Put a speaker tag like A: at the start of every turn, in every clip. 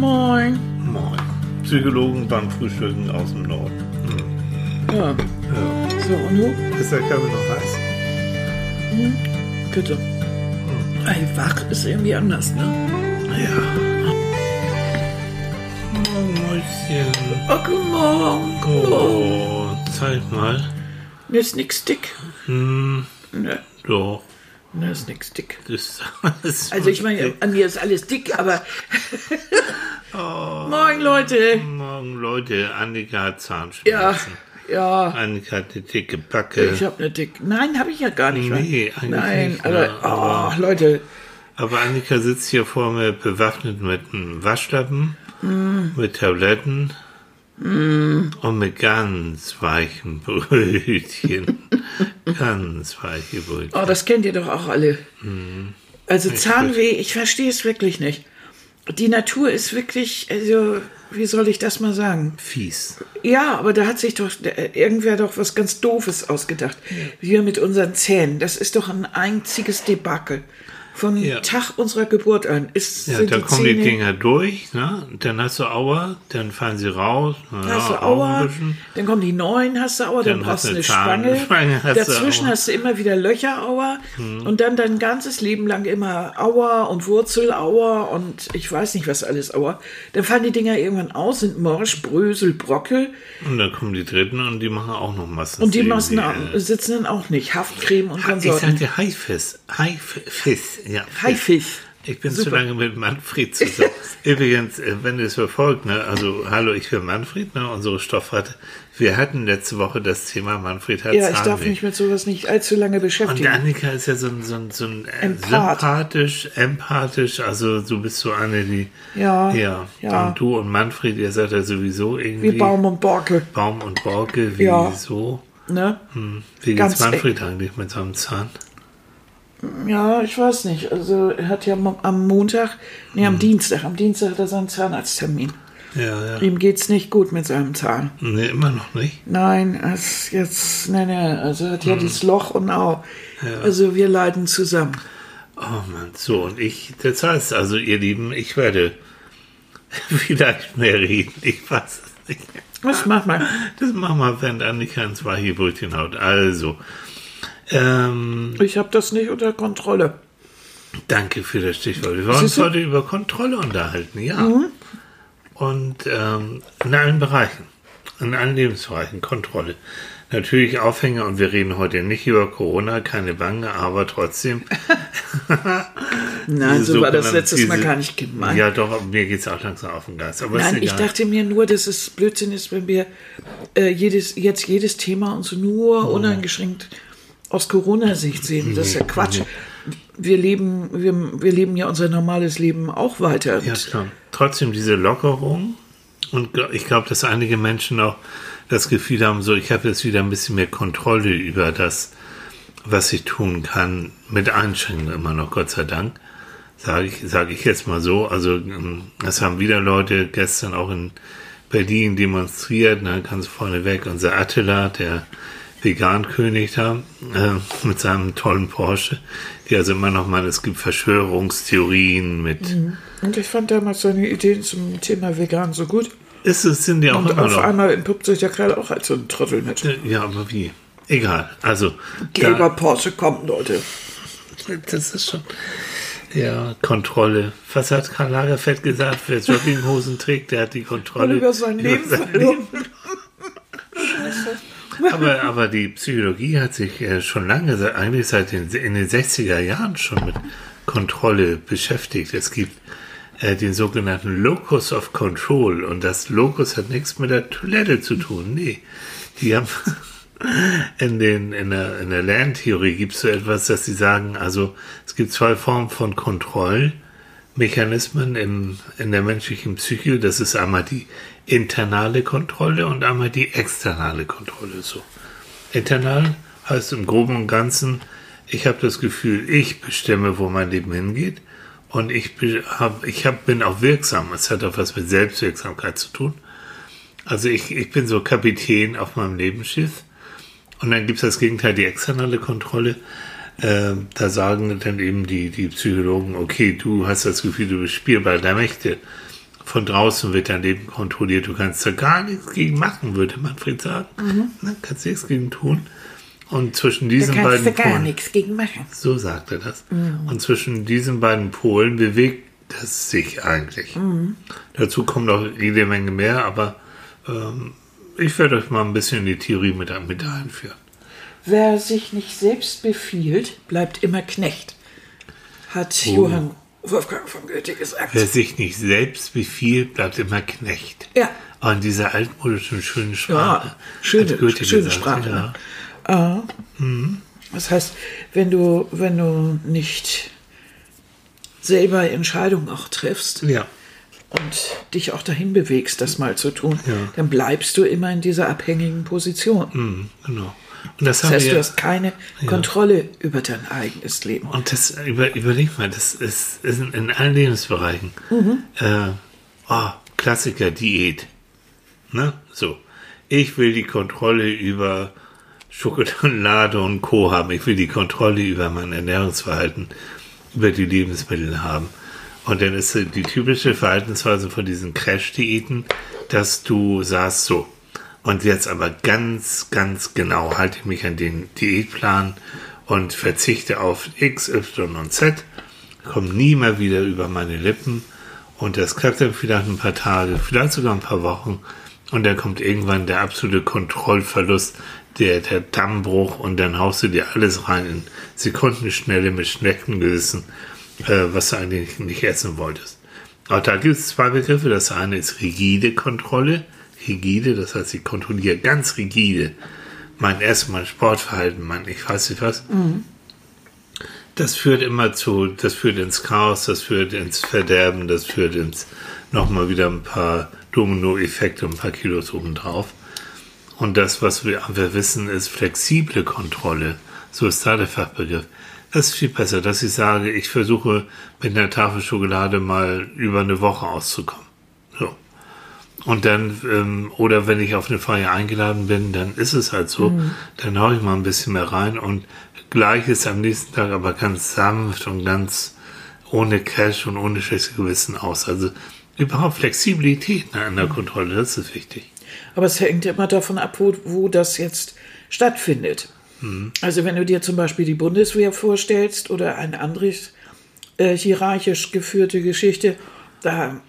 A: Moin.
B: Moin. Psychologen beim Frühstücken aus dem Norden. Hm.
A: Ja.
B: Ja.
A: So, und du?
B: Ist der Kaffee noch heiß?
A: Bitte. Ey, wach ist irgendwie anders, ne?
B: Ja. Oh, Mäuschen.
A: Oh, guten Morgen.
B: Oh, zeig mal.
A: Mir ist nix dick.
B: Hm,
A: Ne,
B: doch.
A: Ne ist nix dick.
B: Das ist
A: Also ich meine, an mir ist alles dick, aber... Moin, Leute.
B: Morgen, Leute. Annika hat
A: Ja,
B: Zahnschmerzen.
A: ja.
B: Annika hat eine dicke Backe.
A: Ich habe eine dick... Nein, habe ich ja gar nicht.
B: Nee, eigentlich
A: Nein,
B: nicht,
A: aber...
B: ne, aber-
A: Oh, Leute.
B: Aber Annika sitzt hier vor mir bewaffnet mit einem Waschlappen,
A: Mm.
B: mit Tabletten und mit ganz weichen Brötchen. ganz weiche Brötchen.
A: Oh, das kennt ihr doch auch alle.
B: Mhm.
A: Also Zahnweh, ich verstehe es wirklich nicht. Die Natur ist wirklich, also, wie soll ich das mal sagen?
B: Fies.
A: Ja, aber da hat sich doch äh, irgendwer doch was ganz Doofes ausgedacht. Wir mit unseren Zähnen. Das ist doch ein einziges Debakel. Von
B: Ja.
A: Tag unserer Geburt an ist
B: Ja,
A: sind
B: da
A: die
B: kommen die
A: Zähne,
B: Dinger durch, ne? Dann hast du Aua, dann fallen sie raus. Na
A: Hast
B: ja,
A: du Aua, dann kommen die neuen, hast du Aua, dann,
B: Dann
A: brauchst
B: hast
A: du
B: du
A: eine Spange.
B: Zahnspange, hast du
A: Dazwischen.
B: Hm.
A: hast du immer wieder Löcher Aua und dann dein ganzes Leben lang immer Aua und Wurzel Aua und ich weiß nicht was alles Aua. Dann fallen die Dinger irgendwann aus, sind morsch, Brösel, Brockel
B: Und dann kommen die Dritten und die machen auch noch Massen.
A: und die Massen sitzen dann auch nicht. Haftcreme und
B: Ich
A: Konsorten.
B: sagte Haifisch. Haifisch, ja.
A: Haifisch.
B: Ich bin
A: Super.
B: zu lange mit Manfred zusammen. Übrigens, äh, wenn ihr es verfolgt, ne, also hallo, ich bin Manfred, ne, unsere Stoffrate. Wir hatten letzte Woche das Thema Manfred hat
A: Ja, ich darf mich mit sowas nicht allzu lange
B: Und
A: beschäftigen.
B: Annika ist ja so ein, so ein, so ein äh,
A: Empath.
B: sympathisch, empathisch, also du bist so eine, die
A: Ja,
B: ja.
A: ja.
B: Und du und Manfred, ihr seid ja sowieso irgendwie
A: Wie Baum und Borke.
B: Baum und Borke,
A: Ja.
B: wieso?
A: Ne?
B: Hm. Wie geht's Manfred eigentlich mit seinem Zahn?
A: Ja, ich weiß nicht. Also er hat ja am- Montag, nee,
B: Hm.
A: am Dienstag, am Dienstag hat er seinen Zahnarzttermin.
B: Ja, ja.
A: Ihm geht's nicht gut mit seinem Zahn.
B: Nee, immer noch nicht.
A: Nein, es jetzt, nee, nee, also er hat
B: Hm.
A: ja dieses Loch und Au. Also wir leiden zusammen.
B: Oh Mann, so und ich, das heißt also, ihr Lieben, ich werde vielleicht mehr reden. Ich weiß es nicht.
A: Was macht man?
B: Das machen wir, während Annika weiche Brötchen haut. Also, ähm,
A: Ich habe das nicht unter Kontrolle.
B: danke für das Stichwort. Wir wollen uns heute über Kontrolle unterhalten, ja. Und ähm, in allen Bereichen, in allen Lebensbereichen Kontrolle. Natürlich Aufhänger und wir reden heute nicht über Corona, keine Bange, aber trotzdem.
A: Nein, so war das letztes Mal gar nicht gemeint.
B: Ja, doch, mir geht es auch langsam auf den Geist.
A: Nein, ich dachte mir nur, dass es Blödsinn ist, wenn wir äh, jedes, jetzt jedes Thema uns nur
B: Oh.
A: uneingeschränkt aus Corona-Sicht sehen. Das ist ja Quatsch. Wir leben, wir, wir leben ja unser normales Leben auch weiter.
B: Ja, klar. Trotzdem diese Lockerung. Und ich glaube, dass einige Menschen auch das Gefühl haben, so, ich habe jetzt wieder ein bisschen mehr Kontrolle über das, was ich tun kann, mit Einschränkungen immer noch, Gott sei Dank. Sage ich, sage ich jetzt mal so. Also, ähm, das haben wieder Leute gestern auch in Berlin demonstriert, ne, ganz vorneweg. Unser Attila, der Vegankönig da, äh, mit seinem tollen Porsche, die also immer noch mal, es gibt Verschwörungstheorien mit,
A: Und ich fand damals seine Ideen zum Thema vegan so gut.
B: Ist es, sind die auch
A: Und
B: immer
A: auf
B: noch.
A: einmal entpuppt sich der Kerl auch als so ein Trottel mit.
B: Ja, aber wie? Egal. Also,
A: Gelber Porsche kommt, Leute.
B: da, das ist schon. Ja, Kontrolle. Was hat Karl Lagerfeld gesagt? Wer Jogginghosen trägt, der hat die Kontrolle
A: Und über sein Leben verloren.
B: Aber, aber die Psychologie hat sich äh, schon lange, eigentlich seit den, in den 60er Jahren schon mit Kontrolle beschäftigt. Es gibt äh, den sogenannten Locus of Control und das Locus hat nichts mit der Toilette zu tun. Nee, die haben in, den, in, der, in der Lerntheorie gibt es so etwas, dass sie sagen, also es gibt zwei Formen von Kontrollmechanismen im, in der menschlichen Psyche. Das ist einmal die internale Kontrolle und einmal die externe Kontrolle. So. Internal heißt im Groben und Ganzen, ich habe das Gefühl, ich bestimme, wo mein Leben hingeht und ich, hab, ich hab, bin auch wirksam. Es hat auch was mit Selbstwirksamkeit zu tun. Also ich, ich bin so Kapitän auf meinem Lebensschiff. Und dann gibt es das Gegenteil, die externe Kontrolle. Äh, da sagen dann eben die, die Psychologen, okay, du hast das Gefühl, du bist Spielball der Mächte. Von draußen wird dein Leben kontrolliert. Du kannst da gar nichts gegen machen, würde Manfred sagen. Mhm. Ne, kannst nichts gegen tun. Und zwischen diesen
A: da kannst
B: beiden
A: du gar
B: Polen,
A: nichts gegen machen.
B: so sagt er das. Und zwischen diesen beiden Polen bewegt es sich eigentlich. Dazu kommt noch jede Menge mehr, aber ähm, ich werde euch mal ein bisschen in die Theorie mit, mit einführen.
A: Wer sich nicht selbst befiehlt, bleibt immer Knecht, hat Johann Wolfgang von Goethe gesagt.
B: Wer sich nicht selbst befiehlt, bleibt immer Knecht.
A: Ja.
B: Aber in dieser altmodischen schönen Sprache.
A: Ja, schöne,
B: Goethe
A: schöne
B: gesagt,
A: Sprache.
B: ja.
A: ne? Ah. Das heißt, wenn du, wenn du nicht selber Entscheidungen auch triffst
B: Ja.
A: und dich auch dahin bewegst, das mal zu tun,
B: Ja.
A: dann bleibst du immer in dieser abhängigen Position.
B: Mhm, genau. Und das,
A: Das heißt,
B: wir,
A: du hast keine Kontrolle über dein eigenes Leben.
B: Und das, über, überleg mal, das ist, ist in, in allen Lebensbereichen. Äh, oh, Klassiker, Diät. Ne? So. Ich will die Kontrolle über Schokolade und Co. haben. Ich will die Kontrolle über mein Ernährungsverhalten, über die Lebensmittel haben. Und dann ist die typische Verhaltensweise von diesen Crash-Diäten, dass du sagst so, und jetzt aber ganz, ganz genau halte ich mich an den Diätplan und verzichte auf X, Y und Z, komme nie mehr wieder über meine Lippen und das klappt dann vielleicht ein paar Tage, vielleicht sogar ein paar Wochen und dann kommt irgendwann der absolute Kontrollverlust, der, der Dammbruch und dann haust du dir alles rein in Sekundenschnelle mit Schneckengewissen, äh, was du eigentlich nicht essen wolltest. Auch da gibt es zwei Begriffe. Das eine ist rigide Kontrolle. Rigide, das heißt, ich kontrolliere ganz rigide mein Essen, mein Sportverhalten, mein ich weiß nicht was. Das führt immer zu, das führt ins Chaos, das führt ins Verderben, das führt ins nochmal wieder ein paar Domino-Effekte, ein paar Kilos obendrauf. Und das, was wir, wir wissen, ist flexible Kontrolle. So ist da der Fachbegriff. Das ist viel besser, dass ich sage, ich versuche mit einer Tafel Schokolade mal über eine Woche auszukommen. Und dann, ähm, oder wenn ich auf eine Feier eingeladen bin, dann ist es halt so, dann hau ich mal ein bisschen mehr rein und gleich ist am nächsten Tag aber ganz sanft und ganz ohne Cash und ohne schlechtes Gewissen aus. Also überhaupt Flexibilität an der Kontrolle, das ist wichtig.
A: Aber es hängt immer davon ab, wo, wo das jetzt stattfindet. Also wenn du dir zum Beispiel die Bundeswehr vorstellst oder eine andere äh, hierarchisch geführte Geschichte, da,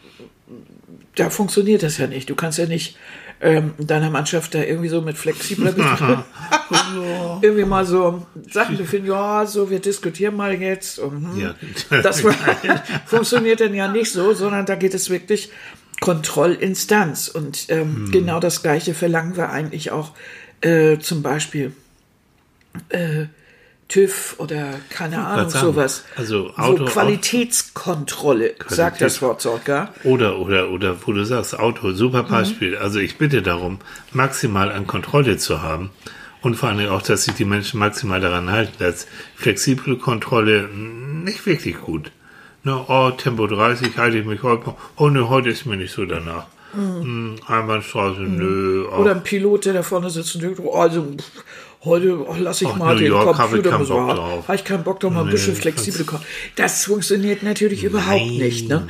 A: da funktioniert das ja nicht. Du kannst ja nicht ähm, deiner Mannschaft da irgendwie so mit flexibler Betrieb irgendwie mal so Sachen befinden, ja, so, wir diskutieren mal jetzt. Und, hm,
B: Ja.
A: Das funktioniert dann ja nicht so, sondern da geht es wirklich Kontrollinstanz. Und ähm,
B: Hm.
A: genau das Gleiche verlangen wir eigentlich auch äh, zum Beispiel äh, TÜV oder keine Ahnung,
B: sagen,
A: sowas.
B: also
A: so
B: Auto-
A: Qualitätskontrolle, sagt das Wort sogar.
B: Oder, oder, oder, wo du sagst, Auto, super Beispiel. Also ich bitte darum, maximal an Kontrolle zu haben. Und vor allem auch, dass sich die Menschen maximal daran halten. Dass flexible Kontrolle mh, nicht wirklich gut. Ne, oh, Tempo 30 halte ich mich heute. Oh ne, heute ist mir nicht so danach. Mhm. Einbahnstraße, nö. Oh,
A: Oder ein Pilot, der da vorne sitzt und denkt, oh, also heute oh, lasse ich
B: Ach,
A: mal
B: New
A: den
B: York
A: Computer mal so. Habe ich keinen Bock, doch mal ein
B: Nee,
A: bisschen flexibel kommen. Das funktioniert natürlich überhaupt
B: Nein.
A: nicht. Ne?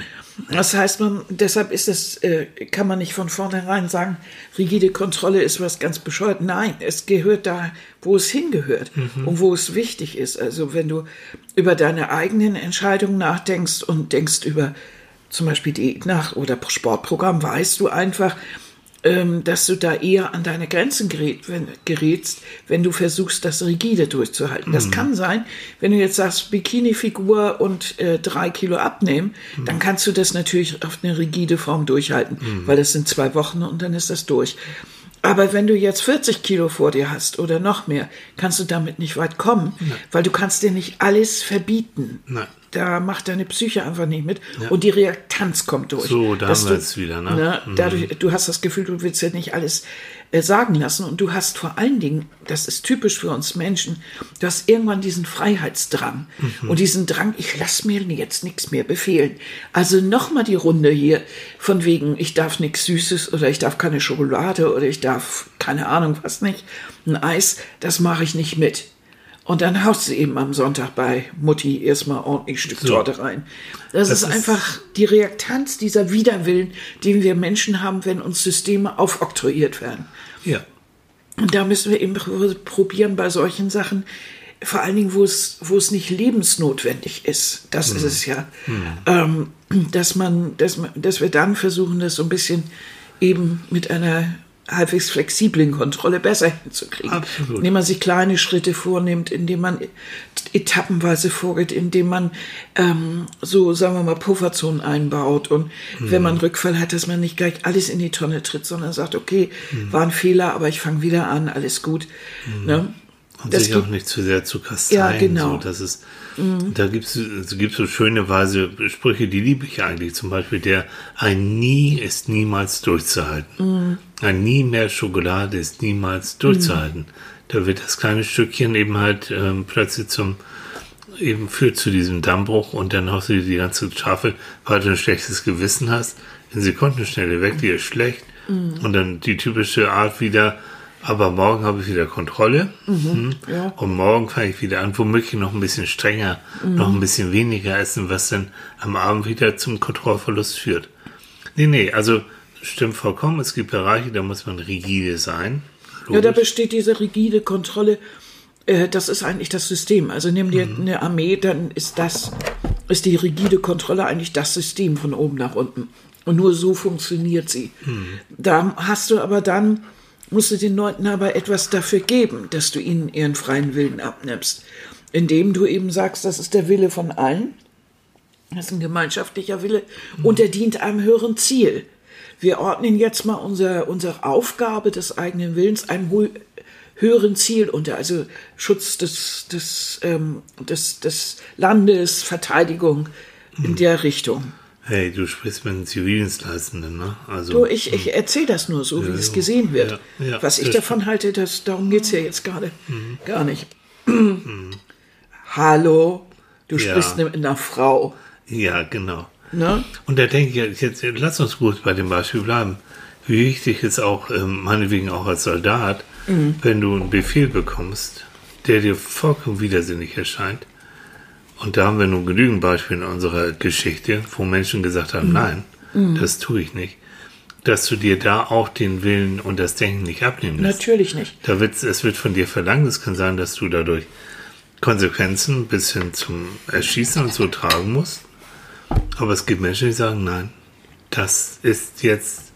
A: Das heißt, man, deshalb ist es, äh, kann man nicht von vornherein sagen, rigide Kontrolle ist was ganz bescheuert. Nein, es gehört da, wo es hingehört
B: Mhm.
A: und wo es wichtig ist. Also wenn du über deine eigenen Entscheidungen nachdenkst und denkst über zum Beispiel Diät nach oder Sportprogramm, weißt du einfach, ähm, dass du da eher an deine Grenzen gerät, wenn, gerätst, wenn du versuchst, das rigide durchzuhalten. Das kann sein, wenn du jetzt sagst, Bikini-Figur und äh, drei Kilo abnehmen, dann kannst du das natürlich auf eine rigide Form durchhalten, weil das sind zwei Wochen und dann ist das durch. Aber wenn du jetzt 40 Kilo vor dir hast oder noch mehr, kannst du damit nicht weit kommen, weil du kannst dir nicht alles verbieten.
B: Nein.
A: Da macht deine Psyche einfach nicht mit und die Reaktanz kommt durch.
B: So, da haben wir es wieder, ne?
A: Dadurch, du hast das Gefühl, du willst ja nicht alles sagen lassen und du hast vor allen Dingen, das ist typisch für uns Menschen, du hast irgendwann diesen Freiheitsdrang
B: Mhm.
A: und diesen Drang, ich lass mir jetzt nichts mehr befehlen. Also nochmal die Runde hier von wegen, ich darf nichts Süßes oder ich darf keine Schokolade oder ich darf keine Ahnung was nicht, ein Eis, das mache ich nicht mit. Und dann haust du eben am Sonntag bei Mutti erstmal ordentlich Stück
B: So.
A: Torte rein. Das,
B: Das
A: ist
B: ist-
A: einfach die Reaktanz dieser Widerwillen, den wir Menschen haben, wenn uns Systeme aufoktroyiert werden.
B: Ja.
A: Und da müssen wir eben pr- probieren bei solchen Sachen, vor allen Dingen, wo es, wo es nicht lebensnotwendig ist. Das ist es ja. Ähm, dass man, dass man, dass wir dann versuchen, das so ein bisschen eben mit einer halbwegs flexiblen Kontrolle besser hinzukriegen.
B: Absolut.
A: Indem man sich kleine Schritte vornimmt, indem man etappenweise vorgeht, indem man ähm, so, sagen wir mal, Pufferzonen einbaut und wenn man Rückfall hat, dass man nicht gleich alles in die Tonne tritt, sondern sagt, okay, war ein Fehler, aber ich fange wieder an, alles gut. Ne?
B: Und
A: Das
B: sich auch nicht zu sehr zu kasteien.
A: Ja, genau.
B: So, das ist, Da gibt es gibt's so schöne weise Sprüche, die liebe ich eigentlich. Zum Beispiel der, ein Nie ist niemals durchzuhalten. Ein Nie mehr Schokolade ist niemals durchzuhalten. Da wird das kleine Stückchen eben halt ähm, plötzlich zum, eben führt zu diesem Dammbruch und dann haust du die ganze Tafel, weil du ein schlechtes Gewissen hast, in Sekundenschnelle weg, dir ist schlecht. Und dann die typische Art wieder, aber morgen habe ich wieder Kontrolle. Mhm.
A: ja.
B: Und morgen fange ich wieder an, womöglich noch ein bisschen strenger, noch ein bisschen weniger essen, was dann am Abend wieder zum Kontrollverlust führt. Nee, nee, also stimmt vollkommen. Es gibt Bereiche, da muss man rigide sein.
A: Ja, da
B: Logisch.
A: besteht diese rigide Kontrolle. Äh, das ist eigentlich das System. Also nimm dir eine Armee, dann ist das, ist die rigide Kontrolle eigentlich das System von oben nach unten. Und nur so funktioniert sie. Da hast du aber dann, musst du den Leuten aber etwas dafür geben, dass du ihnen ihren freien Willen abnimmst. Indem du eben sagst, das ist der Wille von allen. Das ist ein gemeinschaftlicher Wille und er dient einem höheren Ziel. Wir ordnen jetzt mal unser, unsere Aufgabe des eigenen Willens einem hö- höheren Ziel unter, also Schutz des, des, ähm, des, des Landes, Verteidigung in der Richtung.
B: Hey, du sprichst mit einem Zivildienstleistenden, ne? Also,
A: Du, ich, ich erzähle das nur so, wie es gesehen wird.
B: Ja, ja,
A: Was ich davon halte, das, darum geht's ja jetzt gerade gar nicht. Hallo, du
B: Ja.
A: sprichst mit einer Frau.
B: ja, genau.
A: Ne?
B: Und da denke ich, jetzt lass uns gut bei dem Beispiel bleiben. Wie wichtig ist auch, ähm, meinetwegen auch als Soldat, wenn du einen Befehl bekommst, der dir vollkommen widersinnig erscheint. Und da haben wir nun genügend Beispiele in unserer Geschichte, wo Menschen gesagt haben, nein, das tue ich nicht. Dass du dir da auch den Willen und das Denken nicht abnehmen lässt.
A: Natürlich nicht.
B: Da wird, es wird von dir verlangt, es kann sein, dass du dadurch Konsequenzen bis hin zum Erschießen und so tragen musst. Aber es gibt Menschen, die sagen, nein, das ist jetzt,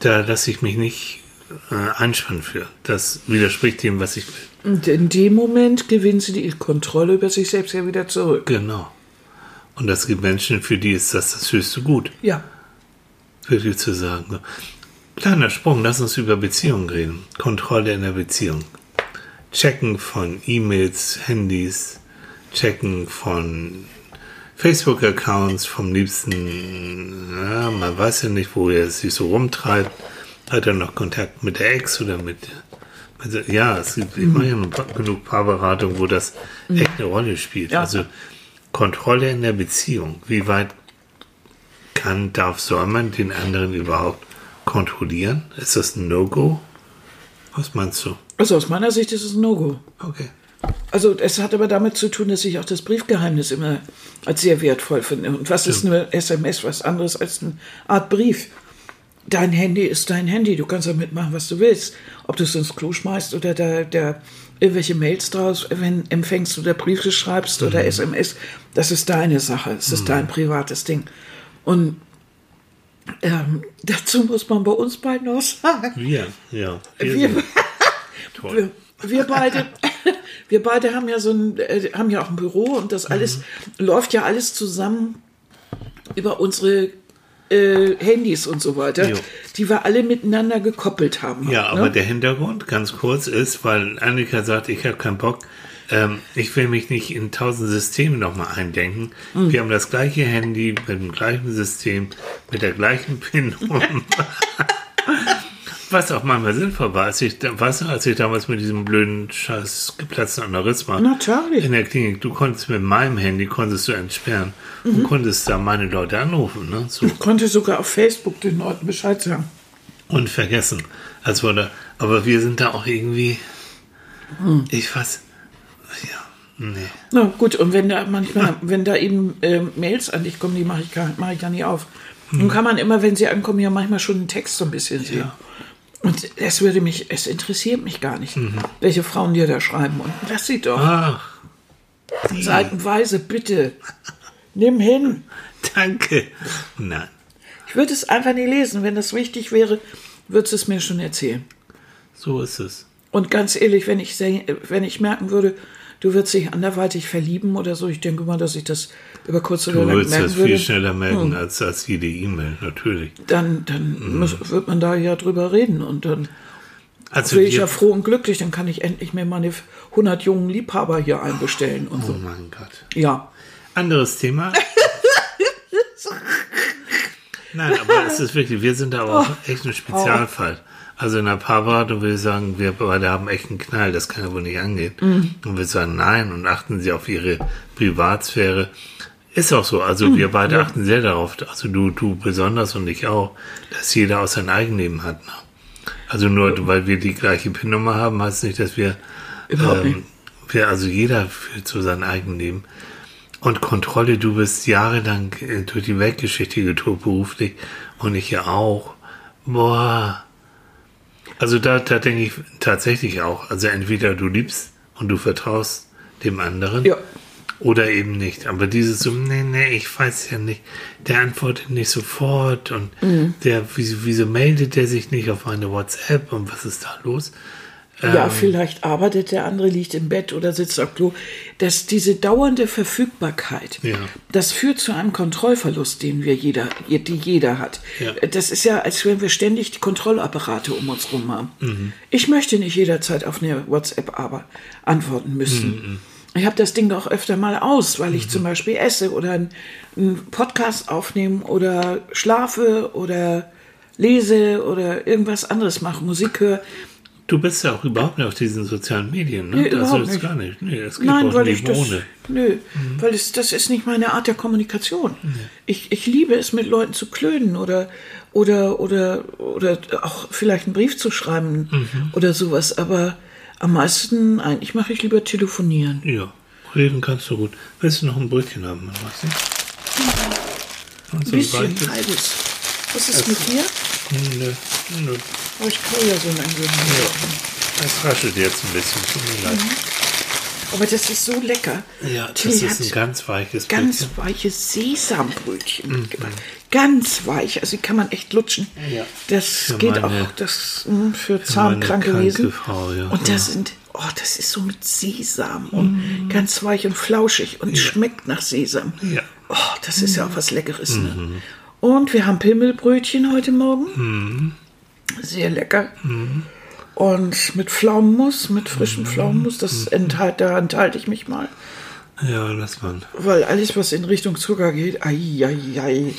B: da lasse ich mich nicht äh, einspannen für. Das widerspricht dem, was ich will.
A: Und in dem Moment gewinnen sie die Kontrolle über sich selbst ja wieder zurück.
B: Genau. Und es gibt Menschen, für die ist das das höchste Gut,
A: Ja.
B: wirklich zu sagen. Kleiner Sprung, lass uns über Beziehungen reden. Kontrolle in der Beziehung. Checken von E-Mails, Handys, Checken von Facebook-Accounts, vom liebsten, ja, man weiß ja nicht, wo er sich so rumtreibt. Hat er noch Kontakt mit der Ex oder mit, mit ja, es gibt, pa- genug Paarberatungen, wo das echt eine Rolle spielt.
A: Ja.
B: Also Kontrolle in der Beziehung. Wie weit kann, darf, soll man den anderen überhaupt kontrollieren? Ist das ein No-Go? Was meinst du?
A: Also aus meiner Sicht ist es ein No-Go.
B: Okay.
A: Also es hat aber damit zu tun, dass ich auch das Briefgeheimnis immer als sehr wertvoll finde. Und was ist eine SMS was anderes als eine Art Brief? Dein Handy ist dein Handy. Du kannst damit machen, was du willst. Ob du es ins Klo schmeißt oder da, da irgendwelche Mails draus wenn, empfängst oder Briefe schreibst oder SMS, das ist deine Sache. Es ist dein privates Ding. Und ähm, dazu muss man bei uns beiden noch sagen,
B: Wir, ja.
A: Wir-
B: toll.
A: wir, wir beide, wir beide haben ja so ein, äh, haben ja auch ein Büro und das alles läuft ja alles zusammen über unsere äh, Handys und so weiter,
B: Jo.
A: die wir alle miteinander gekoppelt haben.
B: Ja, aber
A: ne?
B: der Hintergrund, ganz kurz, ist, weil Annika sagt, ich habe keinen Bock, ähm, ich will mich nicht in tausend Systeme nochmal eindenken.
A: Mhm.
B: Wir haben das gleiche Handy mit dem gleichen System, mit der gleichen PIN-Nummer. Was auch manchmal sinnvoll war, als ich, weißt du, als ich damals mit diesem blöden Scheiß geplatzten Aneurysma
A: Natürlich.
B: in der Klinik, du konntest mit meinem Handy, konntest du entsperren und
A: Mhm.
B: konntest da meine Leute anrufen, ne? So.
A: Ich konnte sogar auf Facebook den Leuten Bescheid sagen.
B: und vergessen. Als wurde, aber wir sind da auch irgendwie,
A: Hm.
B: ich weiß, Ja, nee.
A: Na gut, und wenn da manchmal, wenn da eben äh, Mails an dich kommen, die mache ich, gar- mach ich ja nie auf. Nun kann man immer, wenn sie ankommen, ja manchmal schon den Text so ein bisschen sehen.
B: Ja.
A: Und es würde mich, es interessiert mich gar nicht, welche Frauen dir da schreiben. Und lass sie doch.
B: Ach,
A: Seitenweise, bitte. Nimm hin.
B: danke. Nein.
A: Ich würde es einfach nie lesen. Wenn das wichtig wäre, würdest du es mir schon erzählen.
B: So ist es.
A: Und ganz ehrlich, wenn ich, wenn ich merken würde, du würdest dich anderweitig verlieben oder so, ich denke mal, dass ich das über kurz oder
B: Du
A: lang
B: würdest
A: merken
B: das
A: würde,
B: viel schneller melden als, als jede E-Mail, natürlich.
A: dann, dann muss, wird man da ja drüber reden und dann
B: Also
A: bin ich ja froh und glücklich, dann kann ich endlich mir meine 100 jungen Liebhaber hier einbestellen und
B: oh
A: so.
B: mein Gott.
A: Ja.
B: Anderes Thema. Nein, aber es ist wirklich, wir sind da auch echt ein Spezialfall. Also in der Paarberatung würde ich sagen, wir beide haben echt einen Knall, das kann ja wohl nicht angehen. Und wir sagen nein und achten sie auf ihre Privatsphäre. Ist auch so, also wir beide achten sehr darauf, also du, du besonders und ich auch, dass jeder auch sein Eigenleben hat. Ne? Also nur, weil wir die gleiche PIN-Nummer haben, heißt nicht, dass wir,
A: Überhaupt nicht.
B: wir, also jeder führt so sein Eigenleben. Und Kontrolle, du bist jahrelang äh, durch die Weltgeschichte getourt beruflich und ich ja auch. Boah. Also da, da denke ich tatsächlich auch, also entweder du liebst und du vertraust dem anderen
A: Ja.
B: oder eben nicht. Aber dieses so, nee, nee, ich weiß ja nicht, der antwortet nicht sofort und der, wieso, wieso meldet der sich nicht auf meine WhatsApp und was ist da los?
A: Ja, vielleicht arbeitet der andere, liegt im Bett oder sitzt auf Klo. Dass diese dauernde Verfügbarkeit,
B: Ja.
A: das führt zu einem Kontrollverlust, den wir jeder, die jeder hat.
B: Ja.
A: Das ist ja, als wenn wir ständig die Kontrollapparate um uns rum haben.
B: Mhm.
A: Ich möchte nicht jederzeit auf eine WhatsApp aber antworten müssen.
B: Mhm.
A: Ich habe das Ding auch öfter mal aus, weil ich zum Beispiel esse oder einen Podcast aufnehme oder schlafe oder lese oder irgendwas anderes mache, Musik höre.
B: Du bist ja auch überhaupt nicht auf diesen sozialen Medien, ne?
A: Nee,
B: also
A: überhaupt
B: das
A: nicht.
B: gar nicht. Nee, das geht
A: Nein,
B: auch
A: weil
B: nicht
A: ich das,
B: ohne.
A: nö, weil es, das ist nicht meine Art der Kommunikation. Ich, ich liebe es, mit Leuten zu klönen oder, oder, oder, oder auch vielleicht einen Brief zu schreiben
B: Mhm.
A: oder sowas, aber am meisten, eigentlich mache ich lieber telefonieren.
B: Ja, reden kannst du gut. Willst du noch ein Brötchen haben? Und
A: Ein
B: so ein
A: bisschen, halbes. Was ist mit dir?
B: Hm, Nö, nö.
A: Oh, ich kann ja so langsam.
B: Das raschelt jetzt ein bisschen, tut mir leid.
A: Aber das ist so lecker.
B: Ja, das
A: Tilly
B: ist ein ganz weiches
A: ganz
B: Brötchen.
A: weiches Sesambrötchen
B: Mhm.
A: mitgebracht. Ganz weich, also die kann man echt lutschen.
B: Ja.
A: Das
B: Für
A: geht
B: meine-
A: auch das, mh, für
B: meine
A: zahnkranke
B: kranke
A: Wesen.
B: Frau, ja.
A: Und
B: Ja.
A: das sind, oh, das ist so mit Sesam und ganz weich und flauschig und schmeckt nach Sesam.
B: Ja.
A: Oh, das ist ja auch was Leckeres. Ne? Und wir haben Pimmelbrötchen heute Morgen. Sehr lecker. Und mit Pflaumenmus, mit frischem Pflaumenmus, das enthalt, da enthalte ich mich mal.
B: Ja, lass mal.
A: Weil alles, was in Richtung Zucker geht, ai, ai, ai.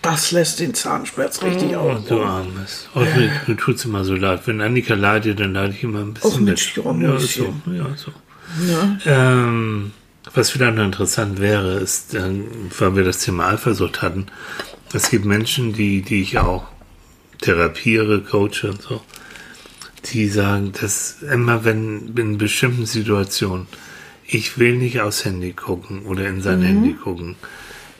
A: Das lässt den Zahnschmerz richtig
B: Oh,
A: auf.
B: du Armes. Oh, mir, mir tut's immer so leid. Wenn Annika leidet, dann leide ich immer ein bisschen
A: Och, Mensch, ja,
B: Ja, so. Ja, so.
A: Ne?
B: Ähm, was vielleicht noch interessant wäre, ist, ähm, weil wir das Thema Eifersucht hatten, es gibt Menschen, die, die ich auch therapiere, coache und so, die sagen, dass immer wenn in bestimmten Situationen, ich will nicht aufs Handy gucken oder in
A: Mhm.
B: sein Handy gucken,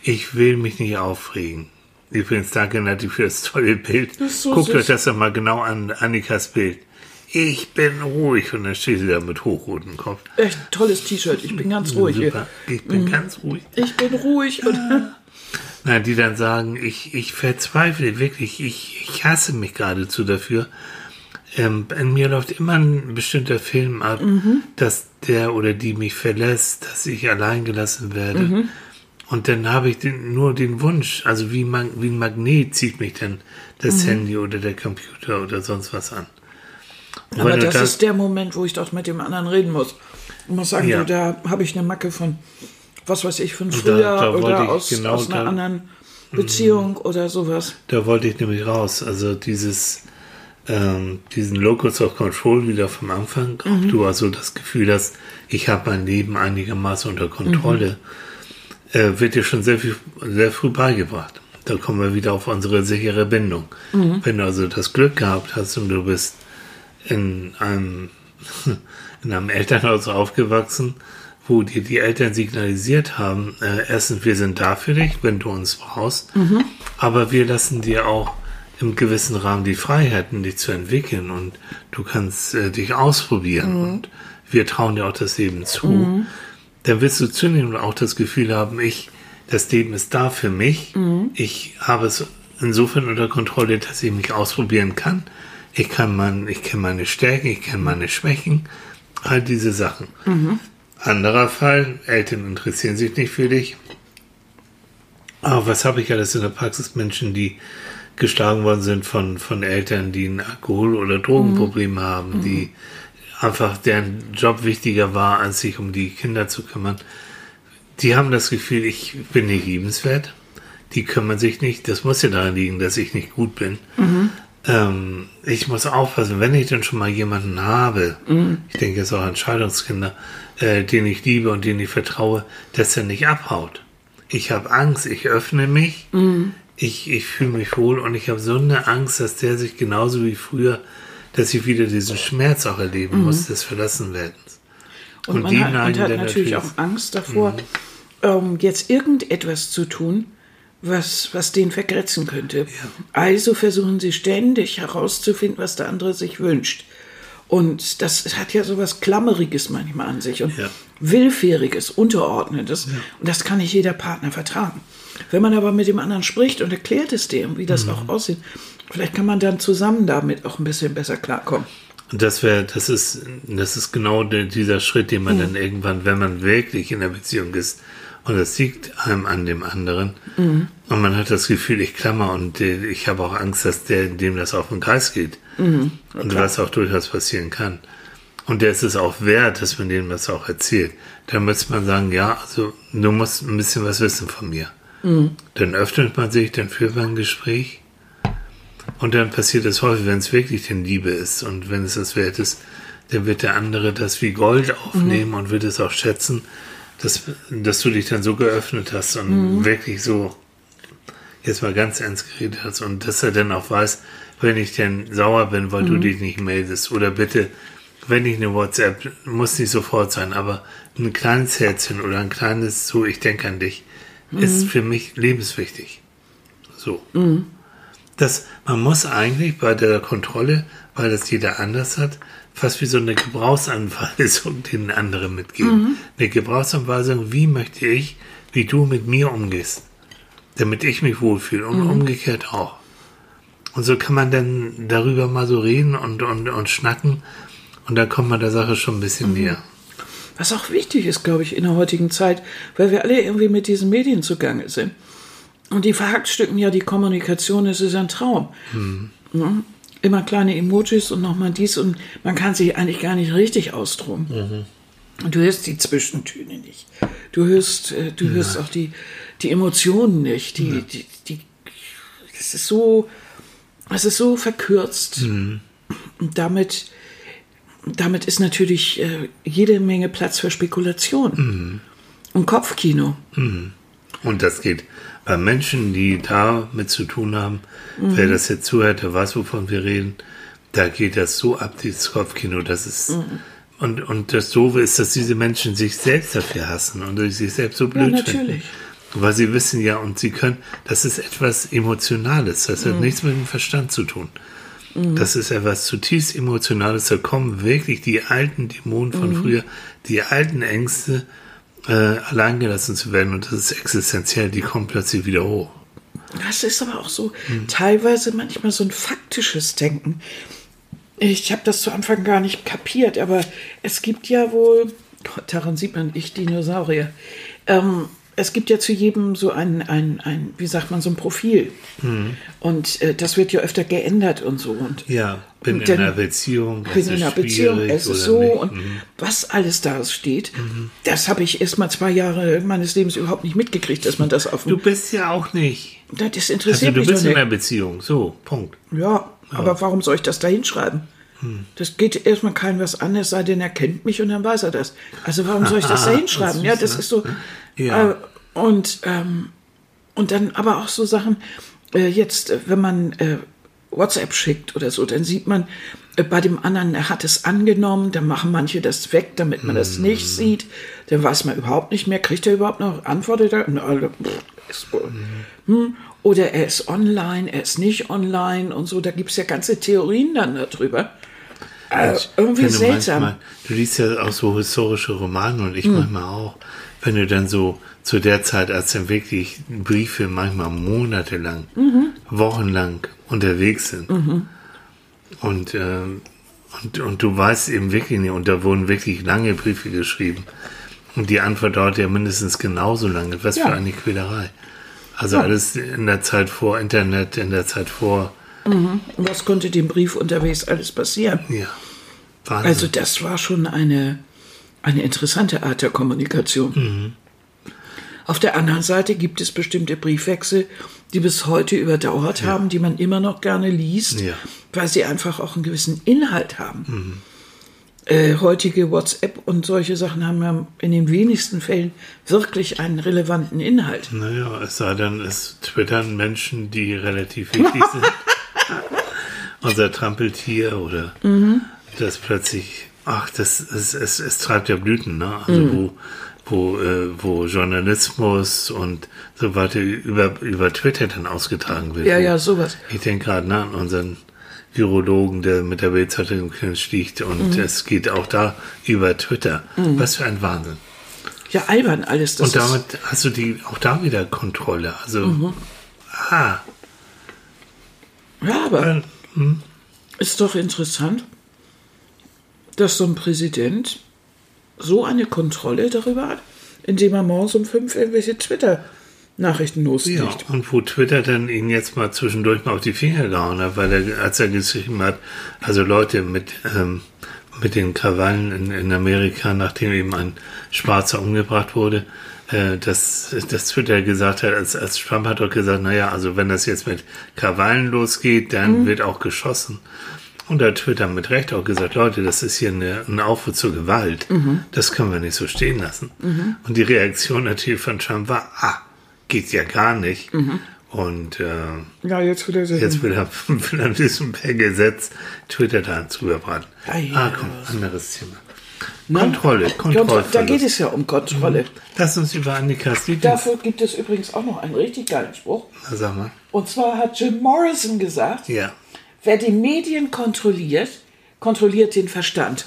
B: ich will mich nicht aufregen. Übrigens, danke Nati für das tolle Bild.
A: Das so
B: Guckt
A: süß.
B: euch das doch mal genau an, Annikas Bild. Ich bin ruhig und dann steht sie da mit hochrotem Kopf.
A: Echt tolles T-Shirt. Ich bin ganz ruhig
B: Super.
A: hier.
B: Ich bin ganz ruhig.
A: Ich bin ruhig und
B: Nein, die dann sagen, ich, ich verzweifle wirklich, ich, ich hasse mich geradezu dafür. Ähm, in mir läuft immer ein bestimmter Film ab, dass der oder die mich verlässt, dass ich allein gelassen werde. Und dann habe ich den, nur den Wunsch, also wie, man, wie ein Magnet zieht mich dann das Handy oder der Computer oder sonst was an.
A: Aber
B: du
A: das ist der Moment, wo ich doch mit dem anderen reden muss. Ich muss sagen,
B: Ja.
A: du, da habe ich eine Macke von, was weiß ich, von
B: da-
A: früher
B: da wollte
A: oder aus,
B: genau
A: aus einer
B: da-
A: anderen Beziehung oder sowas.
B: Da wollte ich nämlich raus. Also dieses, ähm, diesen Locus of Control wieder vom Anfang. Auch du also das Gefühl hast, ich habe mein Leben einigermaßen unter Kontrolle, äh, wird dir schon sehr, viel, sehr früh beigebracht. Da kommen wir wieder auf unsere sichere Bindung. Wenn du also das Glück gehabt hast und du bist in einem in einem Elternhaus aufgewachsen, wo dir die Eltern signalisiert haben, äh, erstens, wir sind da für dich, wenn du uns brauchst, mhm. aber wir lassen dir auch im gewissen Rahmen die Freiheiten, dich zu entwickeln und du kannst äh, dich ausprobieren mhm. und wir trauen dir auch das Leben zu. Mhm. Dann wirst du zunehmend auch das Gefühl haben, ich, das Leben ist da für mich. Mhm. Ich habe es insofern unter Kontrolle, dass ich mich ausprobieren kann. Ich kann mein, ich kenne meine Stärken, ich kenne meine Schwächen, all diese Sachen. Mhm. Anderer Fall, Eltern interessieren sich nicht für dich. Aber was habe ich alles in der Praxis? Menschen, die geschlagen worden sind von, von Eltern, die ein Alkohol- oder Drogenproblem mhm. haben, die einfach deren Job wichtiger war, als sich um die Kinder zu kümmern. Die haben das Gefühl, ich bin nicht liebenswert. Die kümmern sich nicht. Das muss ja daran liegen, dass ich nicht gut bin. Mhm. Ähm, ich muss aufpassen, wenn ich dann schon mal jemanden habe, mhm. ich denke jetzt auch an Scheidungskinder, äh, den ich liebe und den ich vertraue, dass er nicht abhaut. Ich habe Angst, ich öffne mich, mhm. ich, ich fühle mich wohl und ich habe so eine Angst, dass der sich genauso wie früher, dass ich wieder diesen Schmerz auch erleben mhm. muss, des Verlassenwerdens.
A: Und, und man hat, und hat natürlich, natürlich auch Angst davor, mhm. ähm, jetzt irgendetwas zu tun, was, was den vergrätzen könnte. Ja. Also versuchen sie ständig herauszufinden, was der andere sich wünscht. Und das hat ja so was Klammeriges manchmal an sich und ja. Willfähriges, Unterordnetes. Ja. Und das kann nicht jeder Partner vertragen. Wenn man aber mit dem anderen spricht und erklärt es dem, wie das mhm. auch aussieht, vielleicht kann man dann zusammen damit auch ein bisschen besser klarkommen.
B: Und das wäre, das ist, das ist genau dieser Schritt, den man mhm. dann irgendwann, wenn man wirklich in der Beziehung ist, und es liegt einem an dem anderen. Mhm. Und man hat das Gefühl, ich klammer und ich habe auch Angst, dass der, dem das auf den Kreis geht. Mhm. Und was auch durchaus passieren kann. Und der ist es auch wert, dass man dem das auch erzählt. Dann müsste man sagen, ja, also du musst ein bisschen was wissen von mir. Mhm. Dann öffnet man sich, dann führt man ein Gespräch. Und dann passiert es häufig, wenn es wirklich denn Liebe ist und wenn es das wert ist, dann wird der andere das wie Gold aufnehmen mhm. und wird es auch schätzen dass, dass du dich dann so geöffnet hast und mhm. wirklich so jetzt mal ganz ernst geredet hast und dass er dann auch weiß, wenn ich denn sauer bin, weil mhm. du dich nicht meldest oder bitte, wenn ich eine WhatsApp, muss nicht sofort sein, aber ein kleines Herzchen oder ein kleines so, ich denke an dich, mhm. ist für mich lebenswichtig. So. Mhm. Das, man muss eigentlich bei der Kontrolle, weil das jeder anders hat, fast wie so eine Gebrauchsanweisung den anderen mitgeben. Mhm. Eine Gebrauchsanweisung, wie möchte ich, wie du mit mir umgehst, damit ich mich wohlfühle und mhm. umgekehrt auch. Und so kann man dann darüber mal so reden und, und, und schnacken und dann kommt man der Sache schon ein bisschen mhm. näher.
A: Was auch wichtig ist, glaube ich, in der heutigen Zeit, weil wir alle irgendwie mit diesen Medien zugange sind. Und die verhackstücken ja die Kommunikation, es ist ein Traum. Mhm. Immer kleine Emojis und nochmal dies und man kann sich eigentlich gar nicht richtig ausdrucken. Mhm. Du hörst die Zwischentöne nicht. Du hörst, äh, du hörst auch die, die Emotionen nicht. Die, ja. die, die, es ist so, es ist so verkürzt. Mhm. Und damit, damit ist natürlich äh, jede Menge Platz für Spekulation mhm. und Kopfkino.
B: Mhm. Und das geht bei Menschen, die damit zu tun haben, mhm. wer das jetzt zuhört, der weiß, wovon wir reden, da geht das so ab, dieses Kopfkino, das ist, mhm. und, und das Doofe ist, dass diese Menschen sich selbst dafür hassen und sich selbst so blöd ja, natürlich. finden. Weil sie wissen ja und sie können, das ist etwas Emotionales, das hat mhm. nichts mit dem Verstand zu tun. Mhm. Das ist etwas zutiefst Emotionales, da kommen wirklich die alten Dämonen von mhm. früher, die alten Ängste, äh, alleingelassen zu werden und das ist existenziell, die kommen plötzlich wieder hoch.
A: Das ist aber auch so hm. teilweise manchmal so ein faktisches Denken. Ich habe das zu Anfang gar nicht kapiert, aber es gibt ja wohl, daran sieht man, ich Dinosaurier, ähm, es gibt ja zu jedem so ein, ein, ein wie sagt man, so ein Profil. Mhm. Und äh, das wird ja öfter geändert und so. Und,
B: ja, bin und in einer Beziehung.
A: Bin in einer Beziehung, es ist so. Nicht. Und mhm. was alles da steht, mhm. das habe ich erst mal zwei Jahre meines Lebens überhaupt nicht mitgekriegt, dass man das auf
B: Du bist ja auch nicht.
A: Das interessiert
B: also,
A: mich
B: Du bist in einer Beziehung, so, Punkt.
A: Ja, ja, aber warum soll ich das da hinschreiben? Hm. Das geht erstmal keinem was an, es sei denn, er kennt mich und dann weiß er das. Also warum soll ich das da hinschreiben? Ja, das ist so. Ja. Äh, und, ähm, und dann aber auch so Sachen, äh, jetzt, wenn man äh, WhatsApp schickt oder so, dann sieht man äh, bei dem anderen, er hat es angenommen, dann machen manche das weg, damit man das nicht sieht. Dann weiß man überhaupt nicht mehr, kriegt er überhaupt noch, antwortet er? Also, ist wohl. Hm? Oder er ist online, er ist nicht online und so. Da gibt es ja ganze Theorien dann darüber. Äh, irgendwie
B: Wenn du
A: seltsam.
B: Manchmal, du liest ja auch so historische Romane und ich manchmal auch. Wenn du dann so zu der Zeit, als dann wirklich Briefe manchmal monatelang, wochenlang unterwegs sind und, ähm, und, und du weißt eben wirklich nicht, und da wurden wirklich lange Briefe geschrieben und die Antwort dauert ja mindestens genauso lange. Was
A: Ja.
B: für eine Quälerei. Also
A: Ja.
B: alles in der Zeit vor Internet, in der Zeit vor,
A: Und was konnte dem Brief unterwegs alles passieren?
B: ja, Wahnsinn.
A: Also das war schon eine, eine interessante Art der Kommunikation.
B: Mhm.
A: Auf der anderen Seite gibt es bestimmte Briefwechsel, die bis heute überdauert haben, die man immer noch gerne liest,
B: Ja.
A: weil sie einfach auch einen gewissen Inhalt haben.
B: Mhm.
A: Äh, heutige WhatsApp und solche Sachen haben ja in den wenigsten Fällen wirklich einen relevanten Inhalt.
B: Naja, es sei denn, es twittern Menschen, die relativ wichtig sind. Unser Trampeltier oder das plötzlich, ach, das, es, es, es treibt ja Blüten, ne? Also wo, wo, äh, wo Journalismus und so weiter über, über Twitter dann ausgetragen wird.
A: Ja, ja, sowas.
B: Ich denke gerade ne, an unseren Virologen, der mit der Bildzeitung sticht und es geht auch da über Twitter. Was für ein Wahnsinn.
A: Ja, albern alles. Das
B: Und damit hast du die auch da wieder Kontrolle. Also, ah,
A: ist, ja, aber
B: äh,
A: Ist doch interessant, dass so ein Präsident so eine Kontrolle darüber hat, indem er morgens um fünf irgendwelche Twitter-Nachrichten
B: ja.
A: loslegt.
B: Und wo Twitter dann ihn jetzt mal zwischendurch mal auf die Finger gehauen hat, weil er, als er geschrieben hat, also Leute mit, ähm, mit den Krawallen in, in Amerika, nachdem eben ein Schwarzer umgebracht wurde, äh, dass, dass Twitter gesagt hat, als, als Trump hat doch gesagt, naja, also wenn das jetzt mit Krawallen losgeht, dann wird auch geschossen. Und da hat Twitter mit Recht auch gesagt, Leute, das ist hier eine, ein Aufruf zur Gewalt. Das können wir nicht so stehen lassen. Und die Reaktion natürlich von Trump war, ah, geht ja gar nicht. Und äh,
A: Ja, jetzt wird er sich.
B: jetzt will er, will er diesem per Gesetz Twitter da zu überbraten.
A: Ah, ja.
B: Ah, komm, anderes Thema. Kontrolle,
A: Kontrolle. Da geht es ja um Kontrolle.
B: Lass uns über Annikas Lieblings...
A: Dafür gibt es übrigens auch noch einen richtig geilen Spruch.
B: Na, sag mal.
A: Und zwar hat Jim Morrison gesagt,
B: Ja.
A: Wer die Medien kontrolliert, kontrolliert den Verstand.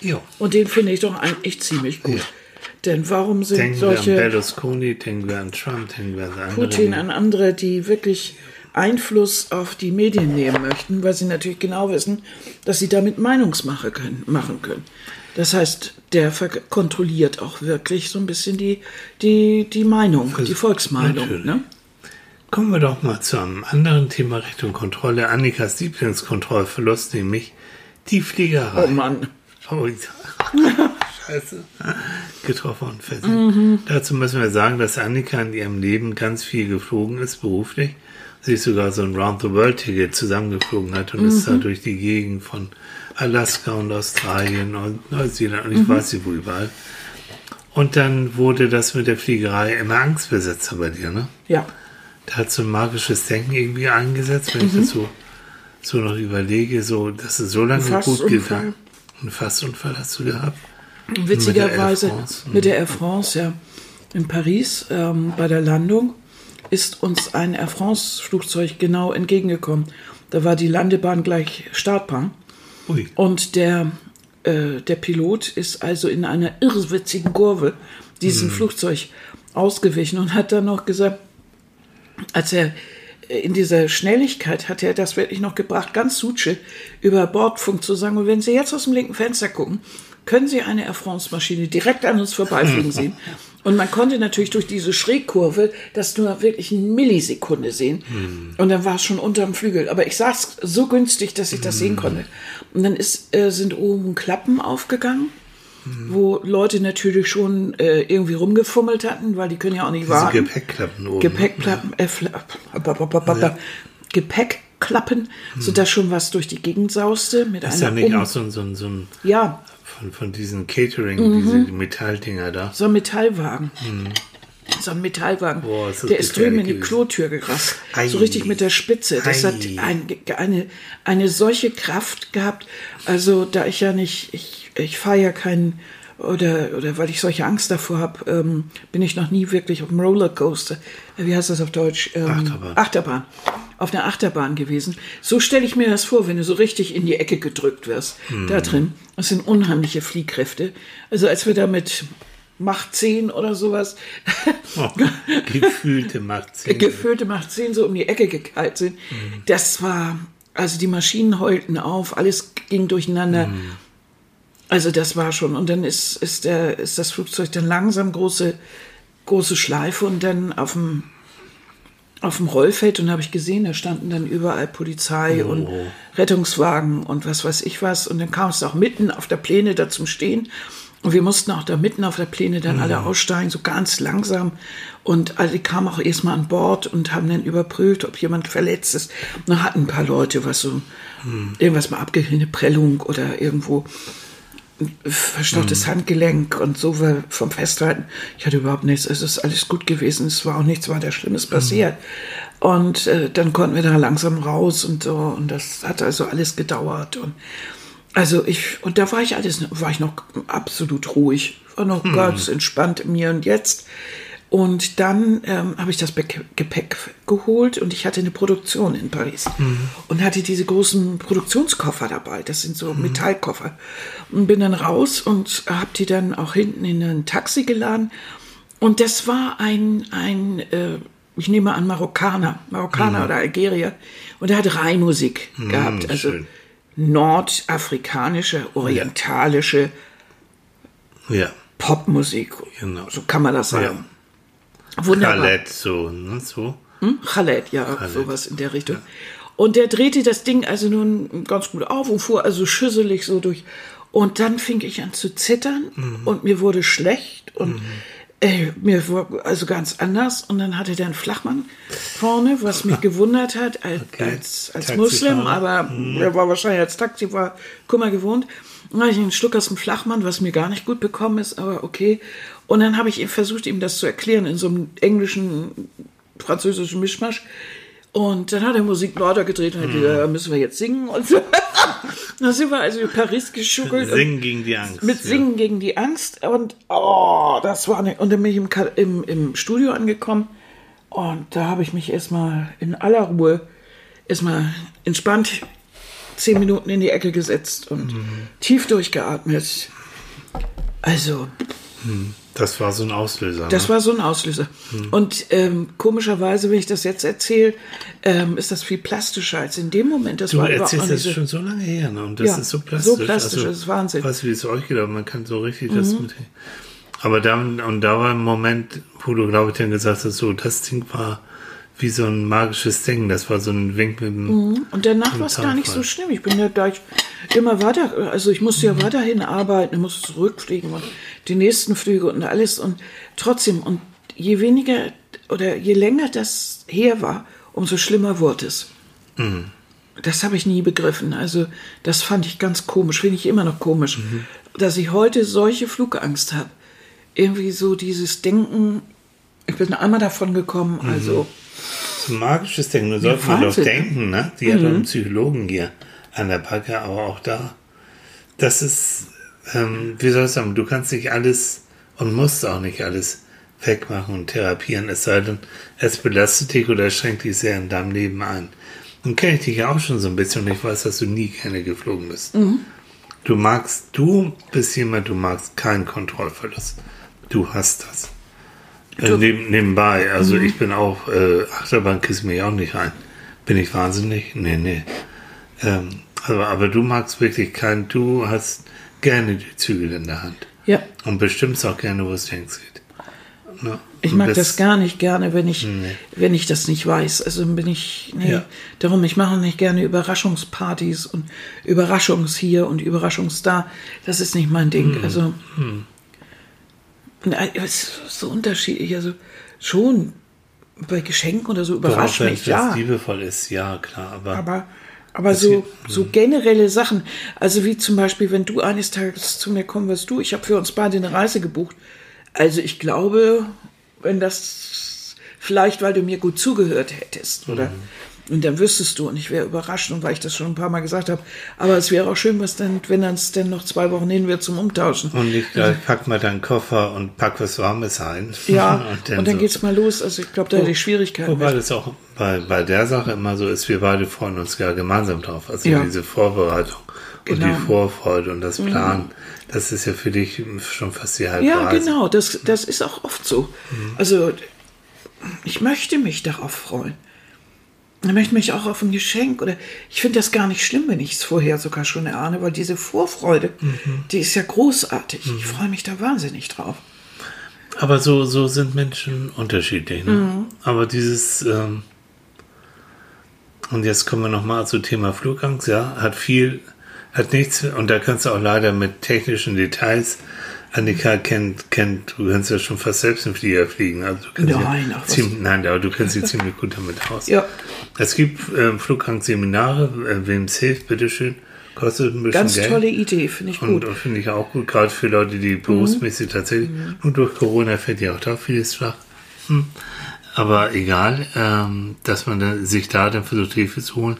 B: Jo.
A: Und den finde ich doch eigentlich ziemlich gut.
B: Ja.
A: Denn warum sind
B: Denken wir an
A: solche
B: Berlusconi, denken wir an Trump, denken wir an andere.
A: Putin, an andere, die wirklich Einfluss auf die Medien nehmen möchten, weil sie natürlich genau wissen, dass sie damit Meinungsmache können, machen können. Das heißt, der kontrolliert auch wirklich so ein bisschen die, die, die Meinung, die Volksmeinung. Ne?
B: Kommen wir doch mal zu einem anderen Thema Richtung Kontrolle. Annikas Lieblingskontrollverlust, nämlich die Fliegerei.
A: Oh Mann.
B: Oh, Scheiße. Getroffen und versehen. Dazu müssen wir sagen, dass Annika in ihrem Leben ganz viel geflogen ist, beruflich. Sie sogar so ein Round-the-World-Ticket zusammengeflogen hat und ist da durch die Gegend von Alaska und Australien und Neuseeland und ich weiß nicht wo überall. Und dann wurde das mit der Fliegerei immer Angstbesetzer bei dir, ne?
A: Ja.
B: Da hat so ein magisches Denken irgendwie eingesetzt, wenn ich das so, so noch überlege, so, das ist so lange gut gegangen. Einen Fastunfall hast du gehabt?
A: Witzigerweise
B: mhm.
A: mit der Air France, ja. In Paris ähm, bei der Landung ist uns ein Air France Flugzeug genau entgegengekommen. Da war die Landebahn gleich Startbahn.
B: Ui.
A: Und der, äh, der Pilot ist also in einer irrwitzigen Kurve diesem Flugzeug ausgewichen und hat dann noch gesagt, als er äh, in dieser Schnelligkeit hat er das wirklich noch gebracht, ganz Suche über Bordfunk zu sagen, und wenn Sie jetzt aus dem linken Fenster gucken, können Sie eine Air France-Maschine direkt an uns vorbeifliegen sehen. Und man konnte natürlich durch diese Schrägkurve das nur wirklich eine Millisekunde sehen. Und dann war es schon unterm Flügel. Aber ich saß so günstig, dass ich das sehen konnte. Und dann ist, äh, sind oben Klappen aufgegangen, wo Leute natürlich schon äh, irgendwie rumgefummelt hatten, weil die können ja auch nicht
B: Diese
A: warten.
B: Gepäckklappen oben.
A: Gepäckklappen, äh, Fla- bababababa- Gepäckklappen, sodass schon was durch die Gegend sauste mit
B: Ist ja nicht
A: um
B: auch so ein, so ein, so ein
A: ja,
B: von, von diesen Catering, diese Metalldinger da.
A: so ein Metallwagen. So ein Metallwagen,
B: Boah, ist
A: der ist drüben in die Klotür gerast.
B: Ei.
A: So richtig mit der Spitze. Das hat
B: Ei.
A: ein, eine, eine solche Kraft gehabt. Also da ich ja nicht, ich, ich fahre ja keinen, oder, oder weil ich solche Angst davor habe, ähm, bin ich noch nie wirklich auf einem Rollercoaster. Äh, Wie heißt das auf Deutsch? Ähm,
B: Achterbahn.
A: Achterbahn. Auf einer Achterbahn gewesen. So stelle ich mir das vor, wenn du so richtig in die Ecke gedrückt wirst. Da drin. Das sind unheimliche Fliehkräfte. Also als wir da mit Macht 10 oder sowas
B: Oh, gefühlte Macht. zehn.
A: gefüllte Macht 10 so um die Ecke gekeilt sind, das war, also die Maschinen heulten auf, alles ging durcheinander. Also das war schon. Und dann ist, ist, der, ist das Flugzeug dann langsam große, große Schleife und dann auf dem, auf dem Rollfeld und habe ich gesehen, da standen dann überall Polizei und Rettungswagen und was weiß ich was. Und dann kam es auch mitten auf der Pläne da zum Stehen. Und wir mussten auch da mitten auf der Pläne dann alle aussteigen, so ganz langsam. Und alle kamen auch erstmal an Bord und haben dann überprüft, ob jemand verletzt ist. Und da hatten ein paar Leute was so, irgendwas mal abgehört, eine Prellung oder irgendwo verstauchtes Handgelenk und so vom Festhalten. Ich hatte überhaupt nichts. Es ist alles gut gewesen. Es war auch nichts weiter Schlimmes passiert. Und äh, dann konnten wir da langsam raus und so. Und das hat also alles gedauert. Und also ich, und da war ich alles, war ich noch absolut ruhig, war noch ganz entspannt in mir und jetzt. Und dann ähm, habe ich das Gepäck geholt und ich hatte eine Produktion in Paris und hatte diese großen Produktionskoffer dabei. Das sind so Metallkoffer. Und bin dann raus und habe die dann auch hinten in ein Taxi geladen. Und das war ein, ein äh, ich nehme an, Marokkaner, Marokkaner oder Algerier. Und er hat Rheinmusik gehabt. Also
B: schön.
A: Nordafrikanische, orientalische
B: Ja,
A: Popmusik.
B: Genau.
A: So kann man das sagen. Wunderbar.
B: Khaled, so, ne, so.
A: Hm? Khaled, ja, sowas in der Richtung. Und der drehte das Ding also nun ganz gut auf und fuhr also schüsselig so durch. Und dann fing ich an zu zittern und mir wurde schlecht und äh, mir war also ganz anders. Und dann hatte der einen Flachmann vorne, was mich gewundert hat als, als, als
B: Taxifahrer.
A: Muslim, aber er war wahrscheinlich als Taxifahrer Kummer gewohnt. Dann habe ich einen Schluck aus dem Flachmann, was mir gar nicht gut bekommen ist, aber okay. Und dann habe ich versucht, ihm das zu erklären in so einem englischen, französischen Mischmasch. Und dann hat er Musik lauter gedreht und hat gesagt, ja, müssen wir jetzt singen und so. dann sind wir also in Paris geschuckelt.
B: Singen gegen die Angst.
A: mit Singen gegen die Angst und oh, das war eine, und dann bin ich im, im, im Studio angekommen und da habe ich mich erstmal in aller Ruhe erstmal entspannt zehn Minuten in die Ecke gesetzt und tief durchgeatmet. Also,
B: Ja. Das war so ein Auslöser.
A: das
B: ne?
A: war so ein Auslöser. Und ähm, komischerweise, wenn ich das jetzt erzähle, ähm, ist das viel plastischer als in dem Moment. Das
B: Du
A: war
B: erzählst das schon so lange her, ne? Und das
A: Ja,
B: ist so
A: so
B: plastisch. Also,
A: plastisch, das ist Wahnsinn. Mhm.
B: Du, wie es euch geht, aber man kann so richtig das mit. Aber dann, und da war ein Moment, wo du, glaube ich, dann gesagt hast, so, das Ding war wie so ein magisches Ding. Das war so ein Wink mit dem.
A: Und danach war es gar nicht so schlimm. Ich bin ja gleich immer weiter, also ich musste ja weiterhin arbeiten, ich musste zurückfliegen und die nächsten Flüge und alles und trotzdem, und je weniger oder je länger das her war, umso schlimmer wurde es. Das habe ich nie begriffen. Also das fand ich ganz komisch, finde ich immer noch komisch, dass ich heute solche Flugangst habe. Irgendwie so dieses Denken, ich bin einmal davon gekommen, also
B: So magisches Ding. Du sollst mal doch
A: Wahnsinn.
B: denken, ne? Die hat doch einen Psychologen hier an der Backe, aber auch da. Das ist, ähm, wie soll ich sagen, du kannst nicht alles und musst auch nicht alles wegmachen und therapieren, es sei denn, es belastet dich oder schränkt dich sehr in deinem Leben ein. Nun kenne ich dich ja auch schon so ein bisschen und ich weiß, dass du nie gerne geflogen bist. Du magst, du bist jemand, du magst keinen Kontrollverlust. Du hast das. Neben, nebenbei, also ich bin auch, äh, Achterbahn du mich auch nicht rein. Bin ich wahnsinnig? Nee, nee. Ähm, aber, aber du magst wirklich kein, du hast gerne die Zügel in der Hand.
A: ja.
B: Und bestimmst auch gerne, wo es hingeht. Ne?
A: Ich mag
B: bist-
A: das gar nicht gerne, wenn ich, wenn ich das nicht weiß. Also bin ich, nee.
B: Ja.
A: Darum, ich mache nicht gerne Überraschungspartys und Überraschungs hier und Überraschungs da. Das ist nicht mein Ding. Also, Na, es ist so unterschiedlich. Also, schon bei Geschenken oder so
B: Doch,
A: überrascht
B: wenn
A: mich,
B: es
A: ja.
B: liebevoll ist, ja, klar. Aber,
A: Aber, aber so, so generelle Sachen, also wie zum Beispiel, wenn du eines Tages zu mir kommen wirst, du, ich habe für uns beide eine Reise gebucht. Also ich glaube, wenn das vielleicht, weil du mir gut zugehört hättest, oder?
B: Mhm.
A: Und dann wüsstest du, und ich wäre überrascht, und weil ich das schon ein paar Mal gesagt habe, aber es wäre auch schön, was dann, wenn dann es denn noch zwei Wochen hin wird zum Umtauschen.
B: Und ich gleich pack mal deinen Koffer und pack was Warmes ein.
A: Ja, und dann,
B: so.
A: geht's mal los. Also ich glaube, da hätte ich Schwierigkeiten.
B: Wobei
A: mit.
B: das auch bei, bei der Sache immer so ist, wir beide freuen uns ja gemeinsam drauf. Also
A: Ja.
B: diese Vorbereitung und
A: Genau.
B: die Vorfreude und das Planen, das ist ja für dich schon fast die halbe
A: Ja,
B: Reise.
A: genau, das, das ist auch oft so.
B: Mhm.
A: Also, ich möchte mich darauf freuen. Ich möchte mich auch auf ein Geschenk oder ich finde das gar nicht schlimm, wenn ich es vorher sogar schon erahne, weil diese Vorfreude,
B: Mhm.
A: die ist ja großartig. Ich freue mich da wahnsinnig drauf.
B: Aber so, so sind Menschen unterschiedlich. Ne?
A: Mhm.
B: Aber dieses, ähm, und jetzt kommen wir nochmal zum Thema Flugangst, ja, hat viel, hat nichts, und da kannst du auch leider mit technischen Details, Annika kennt, kennt, du kannst ja schon fast selbst einen Flieger fliegen. Also du kannst
A: Nein,
B: ja ziemlich, nein, aber du kennst dich ziemlich gut damit aus.
A: Ja.
B: Es gibt ähm, Flugangstseminare, äh, wem es hilft, bitteschön. Kostet ein bisschen
A: Ganz
B: Geld.
A: tolle Idee, finde ich
B: Und,
A: gut.
B: und finde ich auch gut, gerade für Leute, die berufsmäßig tatsächlich, nur durch Corona fällt ja auch da vieles flach. Hm. Aber egal, ähm, dass man sich da dann versucht, Hilfe zu holen.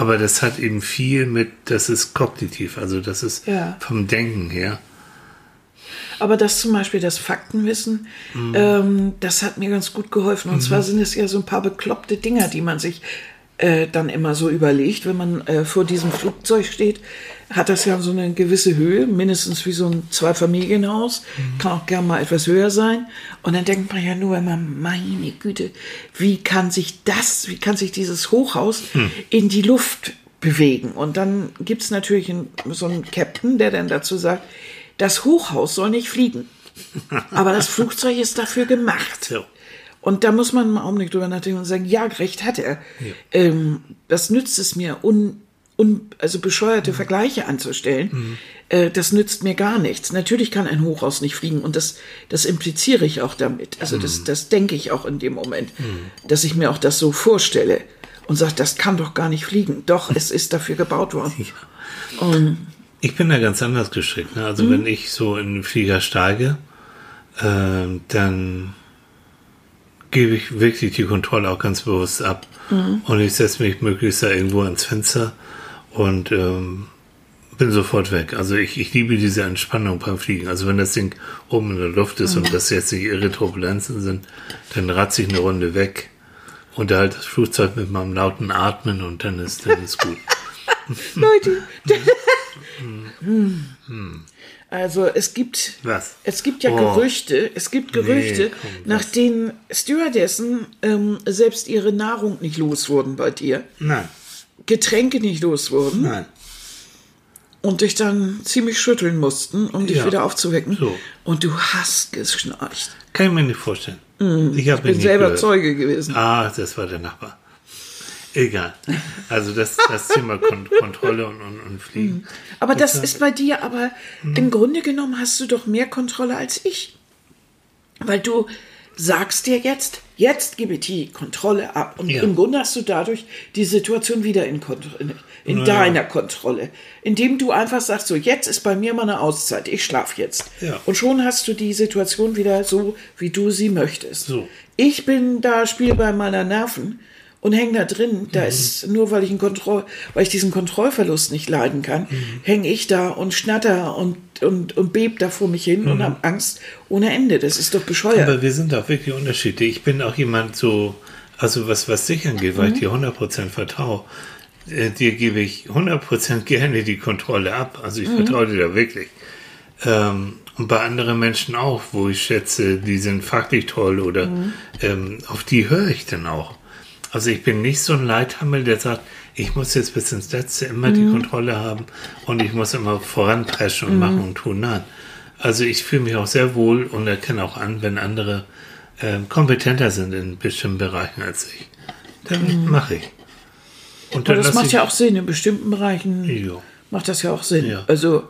B: Aber das hat eben viel mit, das ist kognitiv, also das ist
A: Ja.
B: vom Denken her.
A: Aber das zum Beispiel, das Faktenwissen,
B: Mhm.
A: ähm, das hat mir ganz gut geholfen. Und zwar sind es ja so ein paar bekloppte Dinger, die man sich äh, dann immer so überlegt, wenn man äh, vor diesem Flugzeug steht. Hat das ja so eine gewisse Höhe, mindestens wie so ein Zweifamilienhaus,
B: Mhm.
A: kann auch gern mal etwas höher sein. Und dann denkt man ja nur immer, meine Güte, wie kann sich das, wie kann sich dieses Hochhaus
B: Hm.
A: in die Luft bewegen? Und dann gibt es natürlich einen, so einen Captain, der dann dazu sagt, das Hochhaus soll nicht fliegen. Aber das Flugzeug ist dafür gemacht.
B: So.
A: Und da muss man auch nicht drüber nachdenken und sagen, ja, recht hat er. Ähm, das nützt es mir, un, un, also bescheuerte Vergleiche anzustellen. Äh, das nützt mir gar nichts. Natürlich kann ein Hochhaus nicht fliegen und das, das impliziere ich auch damit. Also das, das denke ich auch in dem Moment, dass ich mir auch das so vorstelle und sage, das kann doch gar nicht fliegen. Doch, es ist dafür gebaut worden.
B: Ich bin da ganz anders gestrickt. Ne? Also wenn ich so in den Flieger steige, ähm, dann gebe ich wirklich die Kontrolle auch ganz bewusst ab. Und ich setze mich möglichst da irgendwo ans Fenster und ähm, bin sofort weg. Also ich, ich liebe diese Entspannung beim Fliegen. Also wenn das Ding oben in der Luft ist und das jetzt nicht irre Turbulenzen sind, dann ratze ich eine Runde weg, unterhalte das Flugzeug mit meinem lauten Atmen und dann ist, dann ist gut.
A: Leute. Also es gibt,
B: Was?
A: es gibt ja
B: Oh.
A: Gerüchte, es gibt Gerüchte,
B: komm,
A: nach
B: was?
A: denen Stewardessen ähm, selbst ihre Nahrung nicht los wurden bei dir,
B: Nein,
A: Getränke nicht los wurden
B: nein.
A: und dich dann ziemlich schütteln mussten, um dich
B: Ja.
A: wieder aufzuwecken.
B: So.
A: Und du hast geschnarcht.
B: Kann ich mir nicht vorstellen. ich
A: Mhm. Ich bin selber Zeuge gewesen.
B: Ah, das war der Nachbar. Egal. Also das, das Thema Kon Kontrolle und, und, und Fliegen.
A: Aber das ist bei dir, aber
B: Mhm.
A: im Grunde genommen hast du doch mehr Kontrolle als ich. Weil du sagst dir jetzt, jetzt gebe ich die Kontrolle ab. Und
B: Ja.
A: im Grunde hast du dadurch die Situation wieder in, Kontro in, in
B: Ja.
A: deiner Kontrolle. Indem du einfach sagst, so jetzt ist bei mir mal eine Auszeit, ich schlafe jetzt.
B: Ja.
A: Und schon hast du die Situation wieder so, wie du sie möchtest.
B: So.
A: Ich bin da Spiel bei meiner Nerven und hänge da drin.
B: Mhm.
A: Da ist nur, weil ich, einen Kontroll, weil ich diesen Kontrollverlust nicht leiden kann,
B: Mhm.
A: hänge ich da und schnatter und, und, und beb da vor mich hin und habe Angst ohne Ende. Das ist doch bescheuert.
B: Mhm. Aber wir sind auch wirklich unterschiedlich. Ich bin auch jemand so, also was, was dich angeht, weil
A: Mhm.
B: ich dir 100% vertraue, äh, dir gebe ich 100% gerne die Kontrolle ab. Also
A: Mhm.
B: ich vertraue dir da wirklich. Ähm, und bei anderen Menschen auch, wo ich schätze, die sind fachlich toll oder
A: Mhm.
B: ähm, auf die höre ich dann auch. Also ich bin nicht so ein Leithammel, der sagt, ich muss jetzt bis ins Letzte immer
A: Mhm.
B: die Kontrolle haben und ich muss immer voranpreschen und machen und tun. Nein. Also ich fühle mich auch sehr wohl und erkenne auch an, wenn andere ähm, kompetenter sind in bestimmten Bereichen als ich. Dann mache ich. Und
A: Aber das macht
B: ich,
A: ja auch Sinn. In bestimmten Bereichen
B: Ja.
A: macht das ja auch Sinn.
B: Ja.
A: Also,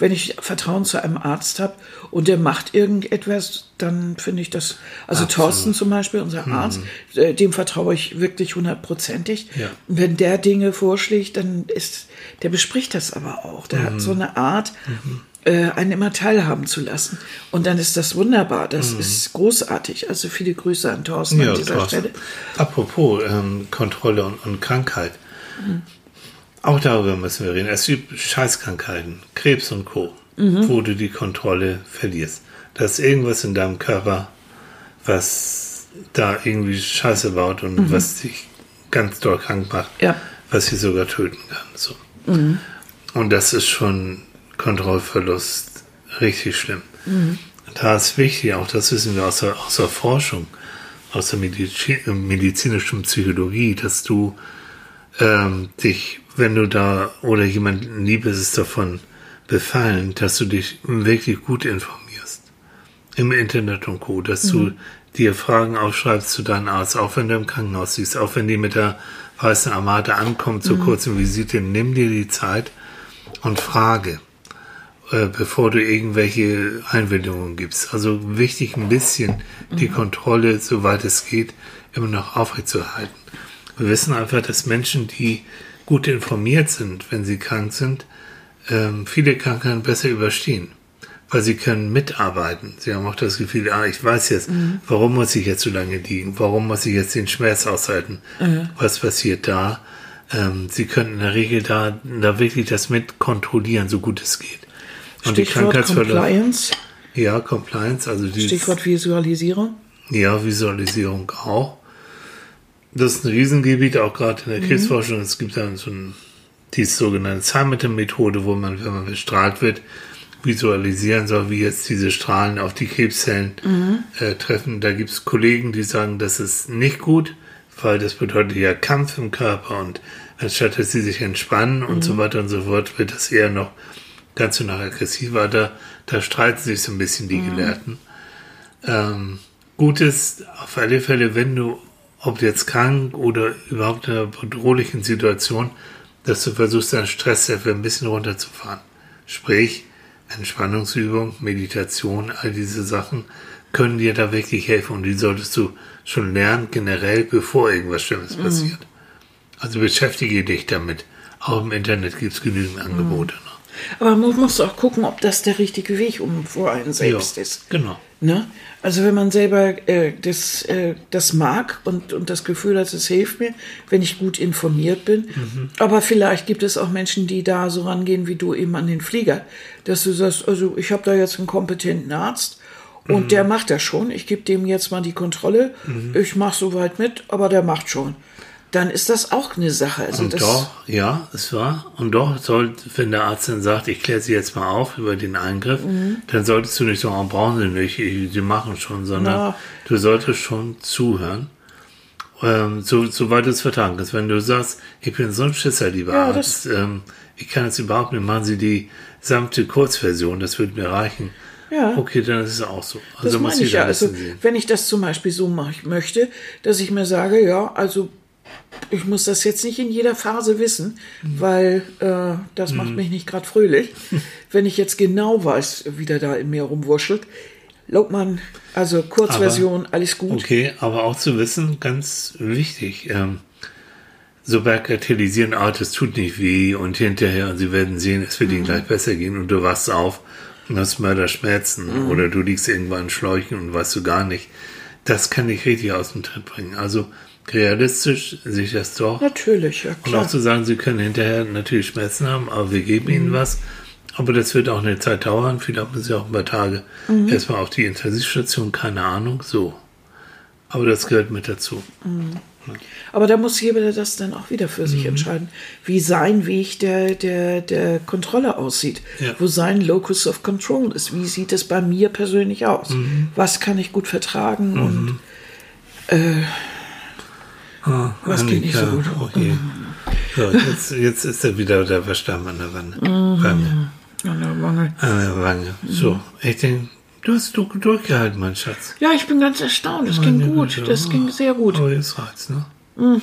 A: wenn ich Vertrauen zu einem Arzt habe und der macht irgendetwas, dann finde ich das. Also,
B: Absolut.
A: Thorsten zum Beispiel, unser Arzt, äh, dem vertraue ich wirklich hundertprozentig.
B: Ja.
A: Wenn der Dinge vorschlägt, dann ist. Der bespricht das aber auch. Der hat so eine Art, äh, einen immer teilhaben zu lassen. Und dann ist das wunderbar, das ist großartig. Also viele Grüße an Thorsten an dieser
B: Thorsten.
A: Stelle.
B: Apropos ähm, Kontrolle und, und Krankheit. Auch darüber müssen wir reden. Es gibt Scheißkrankheiten, Krebs und Co., wo du die Kontrolle verlierst. Da ist irgendwas in deinem Körper, was da irgendwie Scheiße baut und was dich ganz doll krank macht,
A: Ja.
B: was dich sogar töten kann. So. Und das ist schon Kontrollverlust richtig schlimm. Da ist wichtig, auch das wissen wir aus der, aus der Forschung, aus der Medizi medizinischen Psychologie, dass du ähm, dich, wenn du da oder jemand Liebes ist davon befallen, dass du dich wirklich gut informierst. Im Internet und Co., dass du dir Fragen aufschreibst zu deinem Arzt, auch wenn du im Krankenhaus siehst, auch wenn die mit der weißen Armate ankommt, zur kurzen Visite, nimm dir die Zeit und frage, äh, bevor du irgendwelche Einwendungen gibst. Also wichtig, ein bisschen die Kontrolle, soweit es geht, immer noch aufrechtzuerhalten. Wir wissen einfach, dass Menschen, die gut informiert sind, wenn sie krank sind, ähm, viele Krankheiten besser überstehen. Weil sie können mitarbeiten. Sie haben auch das Gefühl, ah, ich weiß jetzt, warum muss ich jetzt so lange liegen? Warum muss ich jetzt den Schmerz aushalten? Was passiert da? Ähm, sie können in der Regel da, da wirklich das mit kontrollieren, so gut es geht. Und
A: Stichwort Compliance,
B: Ja, Compliance, also die
A: Stichwort Visualisierung.
B: ja, Visualisierung auch. Das ist ein Riesengebiet, auch gerade in der Krebsforschung. Es gibt dann so ein, die sogenannte Zahnmittelmethode, wo man, wenn man bestrahlt wird, visualisieren soll, wie jetzt diese Strahlen auf die Krebszellen äh, treffen. Da gibt es Kollegen, die sagen, das ist nicht gut, weil das bedeutet ja Kampf im Körper und anstatt dass sie sich entspannen und so weiter und so fort, wird das eher noch ganz so nach aggressiver. Da, da streiten sich so ein bisschen die Gelehrten. Ähm, gut ist auf alle Fälle, wenn du, ob du jetzt krank oder überhaupt in einer bedrohlichen Situation, dass du versuchst, deinen Stresslevel ein bisschen runterzufahren. Sprich, Entspannungsübung, Meditation, all diese Sachen können dir da wirklich helfen und die solltest du schon lernen, generell, bevor irgendwas Schlimmes passiert. Also beschäftige dich damit. Auch im Internet gibt es genügend Angebote. Ne?
A: Aber man muss auch gucken, ob das der richtige Weg um vor einen selbst
B: Ja,
A: ist.
B: Genau.
A: Ne? Also wenn man selber äh, das, äh, das mag und, und das Gefühl hat, es hilft mir, wenn ich gut informiert bin. Aber vielleicht gibt es auch Menschen, die da so rangehen wie du eben an den Flieger, dass du sagst, also ich habe da jetzt einen kompetenten Arzt und der macht das schon. Ich gebe dem jetzt mal die Kontrolle. Ich mache soweit mit, aber der macht schon. Dann ist das auch eine Sache. Also
B: Und
A: das,
B: doch, ja, es war. Und doch soll, wenn der Arzt dann sagt, ich kläre sie jetzt mal auf über den Eingriff,
A: Mhm.
B: dann solltest du nicht sagen, brauchen sie nicht, ich- sie machen schon, sondern
A: Na.
B: du solltest schon zuhören. Ähm, so, soweit es vertragen ist. Wenn du sagst, ich bin so ein Schisser, lieber
A: Ja,
B: Arzt, ähm, ich kann es überhaupt nicht, machen Sie die gesamte Kurzversion, das würde mir reichen.
A: Ja.
B: Okay, dann ist es auch so.
A: Das
B: Also muss
A: meine ich ja. Also,
B: sehen.
A: wenn ich das zum Beispiel so machen möchte, dass ich mir sage, ja, also ich muss das jetzt nicht in jeder Phase wissen,
B: Mhm.
A: weil äh, das macht mich nicht gerade fröhlich. wenn ich jetzt genau weiß, wie der da in mir rumwurschtelt. Lobmann, also Kurzversion, alles gut.
B: Okay, aber auch zu wissen, ganz wichtig, ähm, so bagatellisieren, ah, das tut nicht weh und hinterher, und sie werden sehen, es wird ihnen gleich besser gehen und du wachst auf und hast Mörderschmerzen oder du liegst irgendwo an Schläuchen und weißt du gar nicht. Das kann dich richtig aus dem Tritt bringen. Also realistisch sich das doch.
A: Natürlich, ja
B: Und
A: klar.
B: auch zu sagen, sie können hinterher natürlich Schmerzen haben, aber wir geben ihnen was. Aber das wird auch eine Zeit dauern. Vielleicht müssen sie auch ein paar Tage erstmal auf die Intensivstation, keine Ahnung, so. Aber das gehört mit dazu.
A: Aber da muss jeder das dann auch wieder für
B: Mhm.
A: sich entscheiden, wie sein Weg der, der, der Kontrolle aussieht,
B: Ja.
A: wo sein Locus of Control ist. Wie sieht es bei mir persönlich aus?
B: Mhm.
A: Was kann ich gut vertragen und äh,
B: Ah,
A: Was geht nicht so gut?
B: Oh je. So, jetzt, jetzt ist er wieder der Verstamm an der Wanne.
A: Mhm.
B: Mir.
A: an der Wange.
B: An der Wange. So, ich denke, du hast du durchgehalten, mein Schatz.
A: Ja, ich bin ganz erstaunt. Das ging
B: Meine
A: gut.
B: Güte.
A: Das ging sehr gut.
B: Aber jetzt reizt, ne?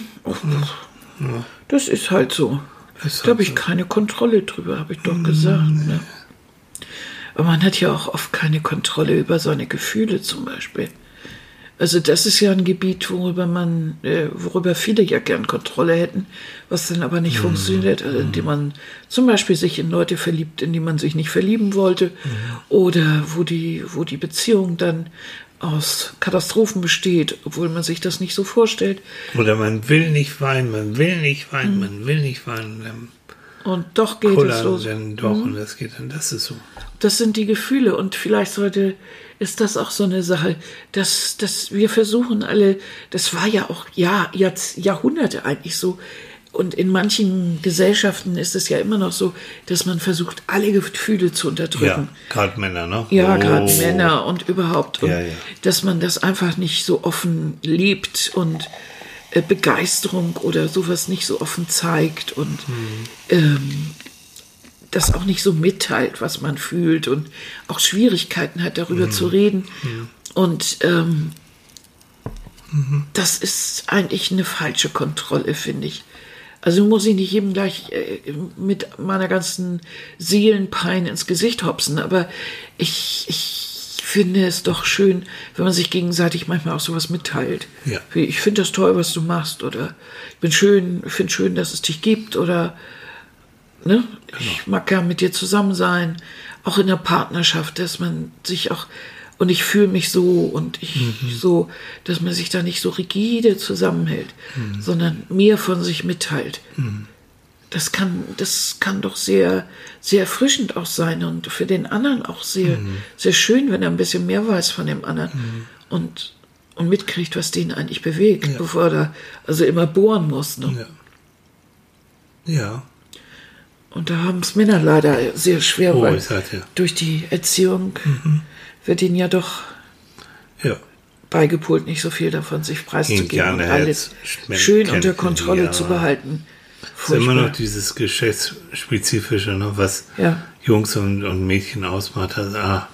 A: Das ist halt so.
B: Ist
A: Da habe
B: halt
A: ich keine Kontrolle drüber, habe ich doch gesagt. Ne? Aber man hat ja auch oft keine Kontrolle über seine Gefühle zum Beispiel. Also das ist ja ein Gebiet, worüber man, äh, worüber viele ja gern Kontrolle hätten, was dann aber nicht funktioniert, also indem man zum Beispiel sich in Leute verliebt, in die man sich nicht verlieben wollte, oder wo die, wo die Beziehung dann aus Katastrophen besteht, obwohl man sich das nicht so vorstellt.
B: Oder man will nicht weinen, man will nicht weinen, man will nicht weinen.
A: Und doch geht es
B: kullern
A: los.
B: dann doch und das geht dann, das ist so.
A: Das sind die Gefühle und vielleicht sollte, ist das auch so eine Sache, dass, dass wir versuchen alle, das war ja auch ja, jetzt Jahrhunderte eigentlich so. Und in manchen Gesellschaften ist es ja immer noch so, dass man versucht, alle Gefühle zu
B: Ja,
A: unterdrücken.
B: gerade Männer, ne?
A: Ja,
B: Oh.
A: gerade Männer und überhaupt. Und
B: Ja, ja.
A: dass man das einfach nicht so offen lebt und Begeisterung oder sowas nicht so offen zeigt und
B: Mhm.
A: ähm, das auch nicht so mitteilt, was man fühlt und auch Schwierigkeiten hat, darüber
B: Mhm.
A: zu reden. Und ähm, das ist eigentlich eine falsche Kontrolle, finde ich. Also muss ich nicht jedem gleich äh, mit meiner ganzen Seelenpein ins Gesicht hopsen, aber ich, ich finde es doch schön, wenn man sich gegenseitig manchmal auch sowas mitteilt.
B: Ja.
A: Wie, ich finde das toll, was du machst, oder ich bin schön, ich finde schön, dass es dich gibt, oder ne, ich mag gern mit dir zusammen sein, auch in der Partnerschaft, dass man sich auch und ich fühle mich so und ich so, dass man sich da nicht so rigide zusammenhält, sondern mehr von sich mitteilt. Das kann, das kann doch sehr, sehr erfrischend auch sein und für den anderen auch sehr, sehr schön, wenn er ein bisschen mehr weiß von dem anderen und, und mitkriegt, was den eigentlich bewegt, bevor er also immer bohren muss. Ne?
B: Ja. Ja.
A: Und da haben es Männer leider sehr schwer,
B: Oh,
A: weil
B: ich sagte,
A: durch die Erziehung wird ihnen ja doch
B: ja.
A: beigepolt, nicht so viel davon sich preiszugeben und alles schön unter Kontrolle
B: ja.
A: zu behalten.
B: Es ist immer noch dieses Geschlechtsspezifische, ne, was
A: Ja.
B: Jungs und, und Mädchen ausmacht. Also, ah,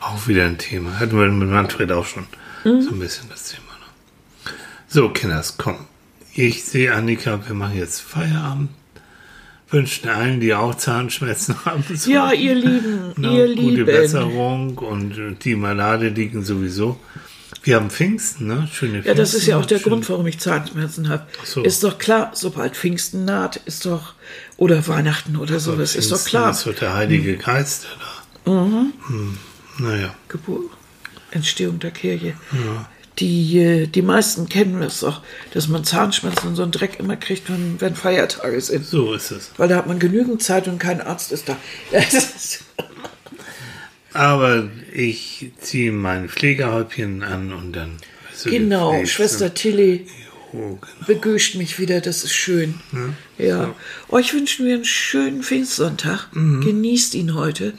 B: auch wieder ein Thema. Hatten wir mit Manfred auch schon
A: Mhm.
B: so ein bisschen das Thema. Ne? So, Kinders, komm. Ich sehe Annika, wir machen jetzt Feierabend. Wünschen allen, die auch Zahnschmerzen haben. so,
A: Ja, ihr Lieben,
B: ne,
A: ihr
B: Gute
A: Lieben.
B: Besserung und die Malade liegen sowieso. Wir haben Pfingsten, ne? Schöne Pfingsten.
A: Ja, das ist ja auch der
B: Schön-
A: Grund, warum ich Zahnschmerzen habe.
B: so.
A: Ist doch klar, sobald Pfingsten naht, ist doch, oder Weihnachten oder so, das ist doch klar.
B: Ist doch der Heilige Geist, der da. Mhm. Hm, naja.
A: Geburt, Entstehung der Kirche. Die, äh, die meisten kennen das auch, dass man Zahnschmerzen und so einen Dreck immer kriegt, wenn, wenn Feiertage sind.
B: So ist es.
A: Weil da hat man genügend Zeit und kein Arzt ist da. Das ist-
B: Aber ich ziehe mein Pflegehäubchen an und dann. du
A: genau. Schwester Tilly
B: Oh, genau.
A: begüscht mich wieder, das ist schön. Ja. Euch wünschen wir einen schönen Pfingstsonntag.
B: Mhm.
A: Genießt ihn heute.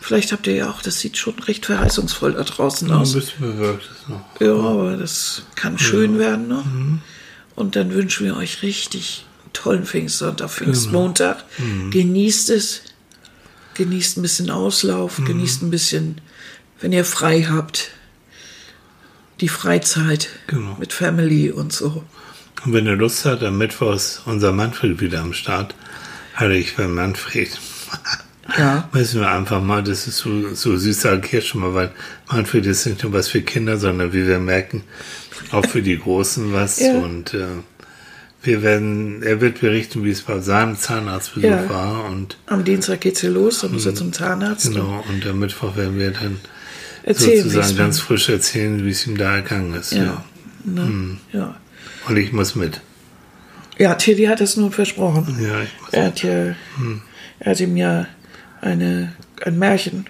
A: Vielleicht habt ihr ja auch, das sieht schon recht verheißungsvoll da draußen
B: Ein
A: aus.
B: bisschen bewirkt es noch.
A: Ja, aber das kann schön werden noch.
B: Mhm.
A: Und dann wünschen wir euch richtig einen tollen Pfingstsonntag,
B: Genau.
A: Pfingstmontag.
B: Mhm.
A: Genießt es. Genießt ein bisschen Auslauf,
B: Mhm.
A: genießt ein bisschen, wenn ihr frei habt, die Freizeit
B: Genau.
A: mit Family und so.
B: Und wenn ihr Lust habt, am Mittwoch ist unser Manfred wieder am Start. Hatte ich bei Manfred.
A: Ja.
B: Müssen wir einfach mal, das ist so, so süß, sage ich jetzt schon mal, weil Manfred ist nicht nur was für Kinder, sondern wie wir merken, auch für die Großen was.
A: Ja.
B: Und äh, wir werden, er wird berichten, wie es bei seinem Zahnarztbesuch
A: Ja.
B: war. Und
A: Am Dienstag geht's hier los, dann muss er zum Zahnarzt.
B: Mhm. genau, und am Mittwoch werden wir dann
A: Erzählen,
B: sozusagen ganz frisch erzählen, wie es ihm da ergangen ist.
A: Ja.
B: Ja.
A: Ne?
B: Mhm.
A: Ja.
B: Und ich muss mit.
A: ja, Tilly hat es nur versprochen.
B: Ja, ich muss
A: Er hat ja,
B: Hm.
A: er hat ihm ja eine, ein Märchen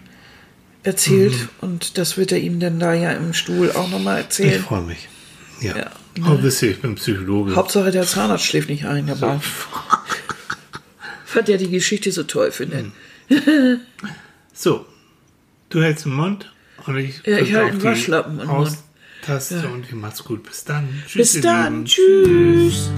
A: erzählt
B: Mhm.
A: und das wird er ihm dann da ja im Stuhl auch nochmal
B: Ich
A: erzählen.
B: freue mich. Ja.
A: Ja.
B: Oh, wisst ihr, ich bin Psychologe.
A: Hauptsache der Zahnarzt schläft nicht ein dabei. Weil der die Geschichte so toll findet.
B: So, du hältst den Mund und ich
A: Ja, ich halte
B: die
A: Waschlappen im Mund.
B: Austaste und ich mach's gut. Bis dann.
A: Bis
B: ihr
A: dann.
B: Lieben.
A: Tschüss.